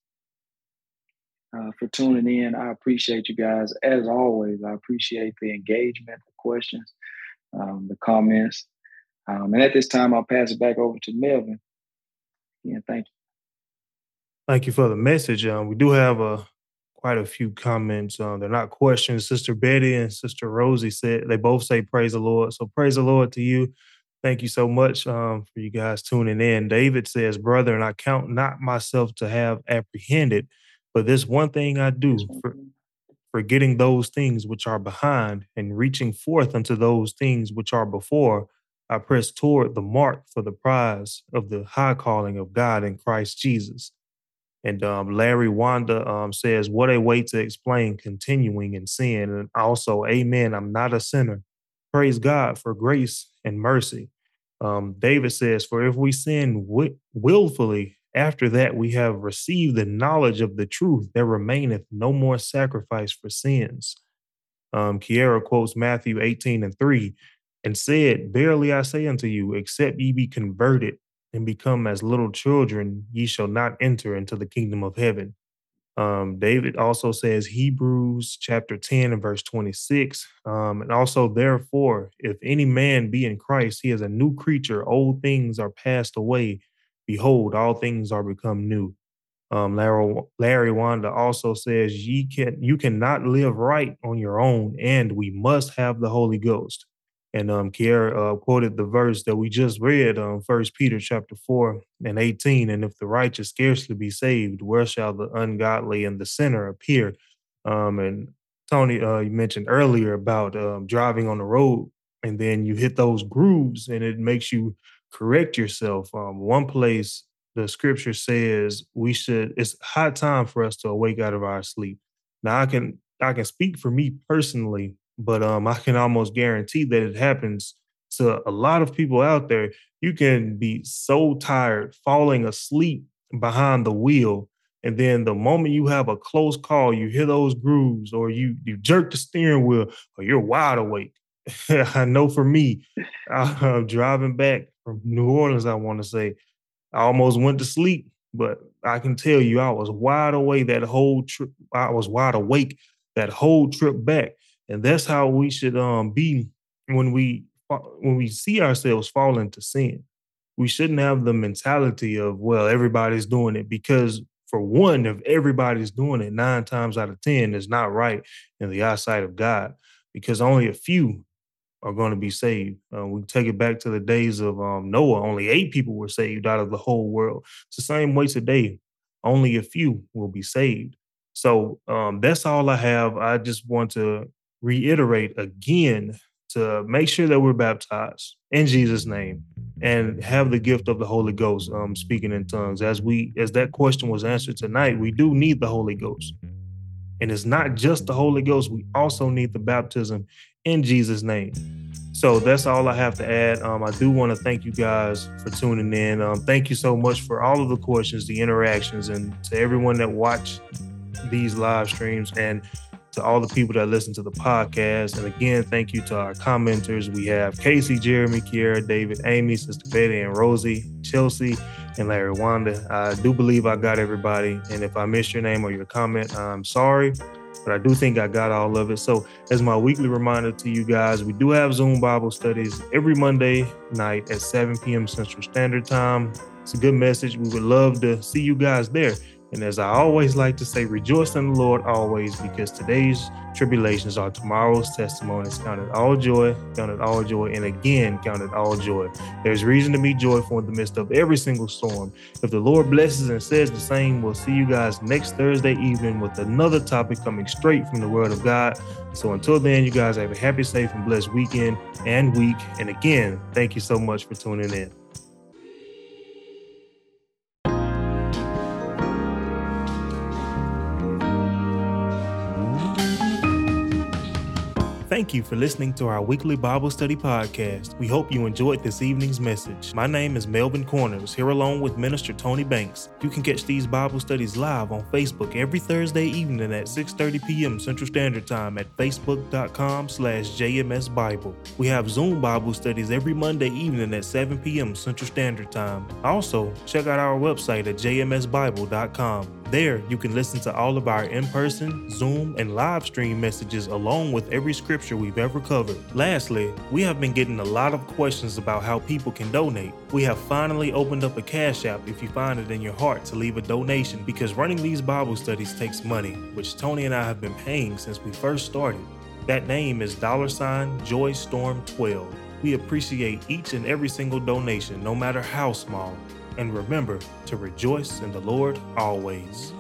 uh, for tuning in. I appreciate you guys as always. I appreciate the engagement, the questions, um, the comments. Um, and at this time, I'll pass it back over to Melvin. Yeah, thank you.
Thank you for the message. Um, we do have a quite a few comments. Um, they're not questions. Sister Betty and Sister Rosie said they both say praise the Lord. So praise the Lord to you. Thank you so much um, for you guys tuning in. David says, Brother, and I count not myself to have apprehended, but this one thing I do, for, forgetting those things which are behind and reaching forth unto those things which are before, I press toward the mark for the prize of the high calling of God in Christ Jesus. And um, Larry Wanda um, says, What a way to explain continuing in sin. And also, Amen. I'm not a sinner. Praise God for grace and mercy. Um, David says, For if we sin wi- willfully, after that we have received the knowledge of the truth, there remaineth no more sacrifice for sins. Um, Kiera quotes Matthew 18 and 3 and said, Verily I say unto you, except ye be converted and become as little children, ye shall not enter into the kingdom of heaven. Um, David also says Hebrews chapter 10 and verse 26. Um, and also, therefore, if any man be in Christ, he is a new creature. Old things are passed away. Behold, all things are become new. Um, Larry, Larry Wanda also says, Ye can you cannot live right on your own, and we must have the Holy Ghost. And um, uh, quoted the verse that we just read, um, First Peter chapter four and eighteen. And if the righteous scarcely be saved, where shall the ungodly and the sinner appear? Um, and Tony, uh, you mentioned earlier about um, driving on the road, and then you hit those grooves, and it makes you correct yourself. Um, one place the scripture says we should. It's high time for us to awake out of our sleep. Now, I can I can speak for me personally but um, I can almost guarantee that it happens to a lot of people out there. You can be so tired, falling asleep behind the wheel, and then the moment you have a close call, you hear those grooves, or you you jerk the steering wheel, or you're wide awake. I know for me, uh, driving back from New Orleans, I want to say, I almost went to sleep, but I can tell you, I was wide awake that whole trip. I was wide awake that whole trip back and that's how we should um be when we when we see ourselves fall into sin. We shouldn't have the mentality of well everybody's doing it because for one if everybody's doing it nine times out of ten is not right in the eyesight of god because only a few are going to be saved. Uh, we take it back to the days of um, noah only eight people were saved out of the whole world. It's the same way today. Only a few will be saved. So um, that's all i have. I just want to reiterate again to make sure that we're baptized in Jesus' name and have the gift of the Holy Ghost, um, speaking in tongues. As we, as that question was answered tonight, we do need the Holy Ghost, and it's not just the Holy Ghost. We also need the baptism in Jesus' name. So that's all I have to add. Um, I do want to thank you guys for tuning in. Um, thank you so much for all of the questions, the interactions, and to everyone that watched these live streams and to all the people that listen to the podcast. And again, thank you to our commenters. We have Casey, Jeremy, Kiera, David, Amy, Sister Betty, and Rosie, Chelsea, and Larry Wanda. I do believe I got everybody. And if I missed your name or your comment, I'm sorry. But I do think I got all of it. So, as my weekly reminder to you guys, we do have Zoom Bible studies every Monday night at 7 p.m. Central Standard Time. It's a good message. We would love to see you guys there. And as I always like to say, rejoice in the Lord always, because today's tribulations are tomorrow's testimonies. Count it all joy, count it all joy, and again, count it all joy. There's reason to be joyful in the midst of every single storm. If the Lord blesses and says the same, we'll see you guys next Thursday evening with another topic coming straight from the Word of God. So until then, you guys have a happy, safe, and blessed weekend and week. And again, thank you so much for tuning in. Thank you for listening to our weekly Bible study podcast. We hope you enjoyed this evening's message. My name is Melvin Corners, here along with Minister Tony Banks. You can catch these Bible studies live on Facebook every Thursday evening at 6:30 p.m. Central Standard Time at facebook.com/slash jmsbible. We have Zoom Bible studies every Monday evening at 7 p.m. Central Standard Time. Also, check out our website at jmsbible.com. There, you can listen to all of our in person, Zoom, and live stream messages along with every scripture we've ever covered. Lastly, we have been getting a lot of questions about how people can donate. We have finally opened up a Cash App if you find it in your heart to leave a donation because running these Bible studies takes money, which Tony and I have been paying since we first started. That name is dollar sign Joy Storm 12. We appreciate each and every single donation, no matter how small. And remember to rejoice in the Lord always.